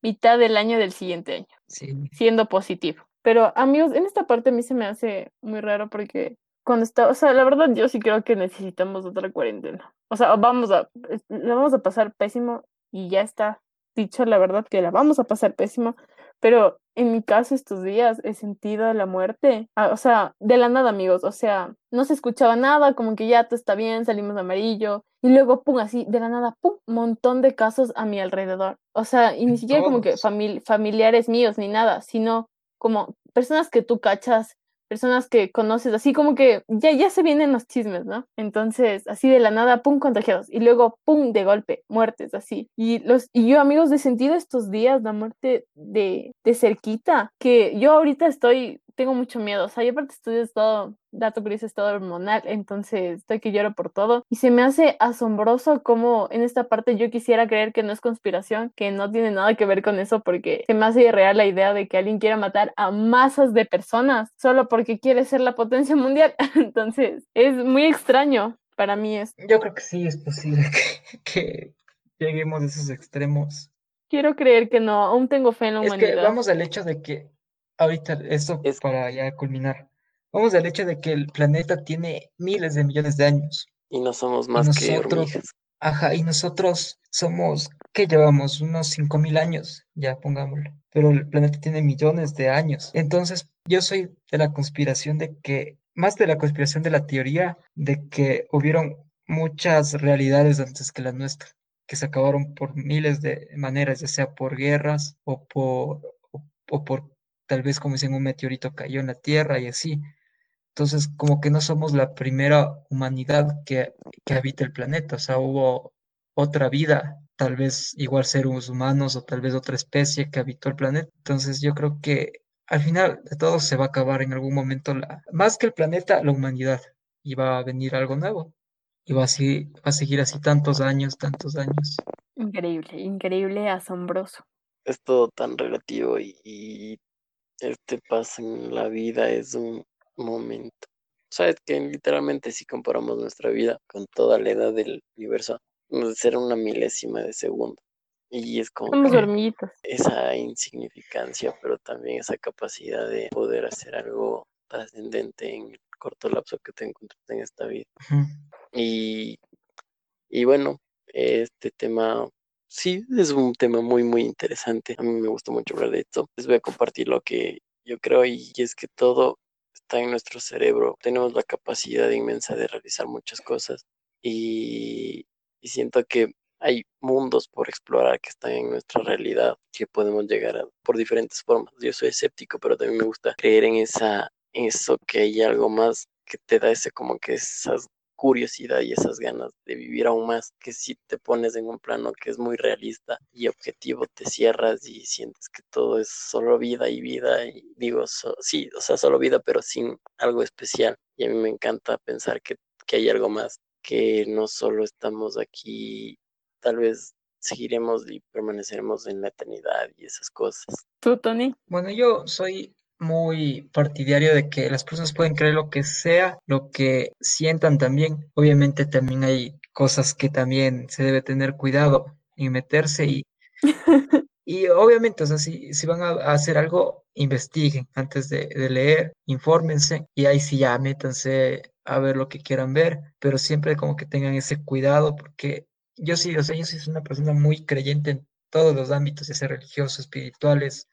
mitad del año del siguiente año, Sí. siendo positivo. Pero amigos, en esta parte a mí se me hace muy raro porque cuando está, o sea, la verdad yo sí creo que necesitamos otra cuarentena. O sea, vamos a, la vamos a pasar pésimo y ya está dicho la verdad que la vamos a pasar pésimo. Pero en mi caso estos días he sentido la muerte, ah, o sea, de la nada, amigos, o sea, no se escuchaba nada, como que ya todo está bien, salimos de amarillo, y luego, pum, así, de la nada, pum, montón de casos a mi alrededor. O sea, y ni siquiera como que todos. famil- familiares míos ni nada, sino como personas que tú cachas, personas que conoces, así como que ya, ya se vienen los chismes, ¿no? Entonces, así de la nada, pum, contagiados, y luego, pum, de golpe, muertes, así. Y, los, y yo, amigos, he sentido estos días la muerte de, de cerquita, que yo ahorita estoy, tengo mucho miedo, o sea, yo aparte estudio estado, dato curioso, estado hormonal, entonces estoy que lloro por todo, y se me hace asombroso como en esta parte yo quisiera creer que no es conspiración, que no tiene nada que ver con eso, porque se me hace irreal la idea de que alguien quiera matar a masas de personas solo porque quiere ser la potencia mundial, <laughs> entonces es muy extraño para mí es. Yo creo que sí es posible que, que lleguemos a esos extremos. Quiero creer que no, aún tengo fe en la Es que humanidad. vamos al hecho de que ahorita, esto Es- para ya culminar, vamos al hecho de que el planeta tiene miles de millones de años. Y no somos más que hormigas. Ajá, y nosotros somos, ¿qué llevamos? Unos 5000 años, ya pongámoslo. Pero el planeta tiene millones de años. Entonces, yo soy de la conspiración de que, más de la conspiración de la teoría de que hubieron muchas realidades antes que la nuestra, que se acabaron por miles de maneras, ya sea por guerras o por, o, o por tal vez como dicen un meteorito cayó en la Tierra y así. Entonces, como que no somos la primera humanidad que, que habita el planeta, o sea, hubo otra vida, tal vez igual seres humanos o tal vez otra especie que habitó el planeta. Entonces, yo creo que al final de todo se va a acabar en algún momento, la, más que el planeta, la humanidad, y va a venir algo nuevo, y va a, va a seguir así tantos años, tantos años. Increíble, increíble, asombroso. Es todo tan relativo y, y este paso en la vida es un momento. Sabes que literalmente si comparamos nuestra vida con toda la edad del universo, nos será una milésima de segundo. Y es como Somos que hormiguitas. esa insignificancia, pero también esa capacidad de poder hacer algo trascendente en el corto lapso que te encuentras en esta vida. Y, y bueno, este tema sí es un tema muy, muy interesante. A mí me gusta mucho hablar de esto. Les voy a compartir lo que yo creo y es que todo está en nuestro cerebro. Tenemos la capacidad inmensa de realizar muchas cosas y, y siento que hay mundos por explorar que están en nuestra realidad que podemos llegar a por diferentes formas. Yo soy escéptico, pero también me gusta creer en esa, en eso que hay algo más que te da ese como que esas curiosidad y esas ganas de vivir aún más, que si te pones en un plano que es muy realista y objetivo, te cierras y sientes que todo es solo vida y vida, y digo, so- sí, o sea, solo vida, pero sin algo especial. Y a mí me encanta pensar que, que hay algo más, que no solo estamos aquí, tal vez seguiremos y permaneceremos en la eternidad y esas cosas. ¿Tú, Tony? Bueno, yo soy muy partidario de que las personas pueden creer lo que sea, lo que sientan también. Obviamente también hay cosas que también se debe tener cuidado en meterse y, <laughs> y obviamente, o sea, si, si van a, hacer algo, investiguen antes de, de leer, infórmense y ahí sí ya métanse a ver lo que quieran ver, pero siempre como que tengan ese cuidado porque yo sí, o sea, yo soy una persona muy creyente en todos los ámbitos, ya sea religiosos, espirituales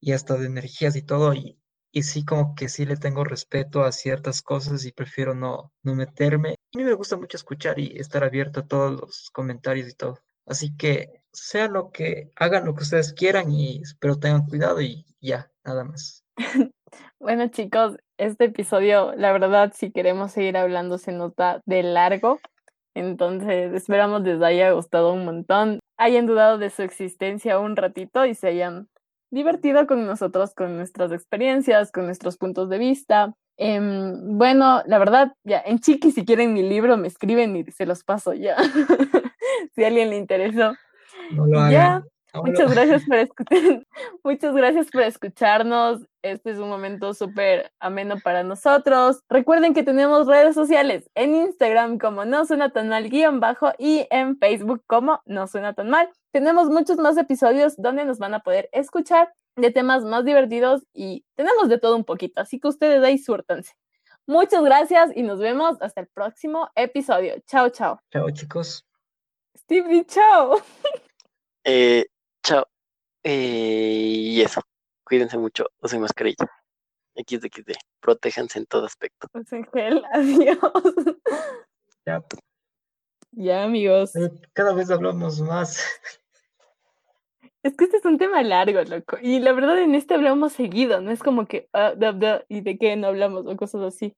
y hasta de energías y todo, y, y sí como que sí le tengo respeto a ciertas cosas y prefiero no, no meterme. A mí me gusta mucho escuchar y estar abierto a todos los comentarios y todo. Así que sea lo que hagan lo que ustedes quieran y pero tengan cuidado y ya, nada más. <laughs> Bueno, chicos, este episodio, la verdad, si queremos seguir hablando, se nota de largo. Entonces, esperamos les haya gustado un montón, hayan dudado de su existencia un ratito y se hayan divertido con nosotros, con nuestras experiencias, con nuestros puntos de vista. Em, bueno, la verdad, ya, en Chiqui, si quieren mi libro, me escriben y se los paso ya. <laughs> si a alguien le interesó. No lo hagan. Muchas gracias por escuchar. <laughs> Muchas gracias por escucharnos. Este es un momento súper ameno para nosotros. Recuerden que tenemos redes sociales en Instagram como no suena tan mal guion bajo y en Facebook como no suena tan mal. Tenemos muchos más episodios donde nos van a poder escuchar de temas más divertidos y tenemos de todo un poquito, así que ustedes ahí suértanse. Muchas gracias y nos vemos hasta el próximo episodio. Chao, chao. Chao, chicos. Steve, chao. <laughs> Eh, chao. Eh, y eso. Cuídense mucho. Usen mascarilla. XDXD. Protéjanse en todo aspecto. Pues, Ángel, <laughs> adiós. Ya, Ya, amigos. pero cada vez hablamos más. Es que este es un tema largo, loco. Y la verdad, en este hablamos seguido. No es como que, ah, da, da, ¿y de qué no hablamos? O cosas así.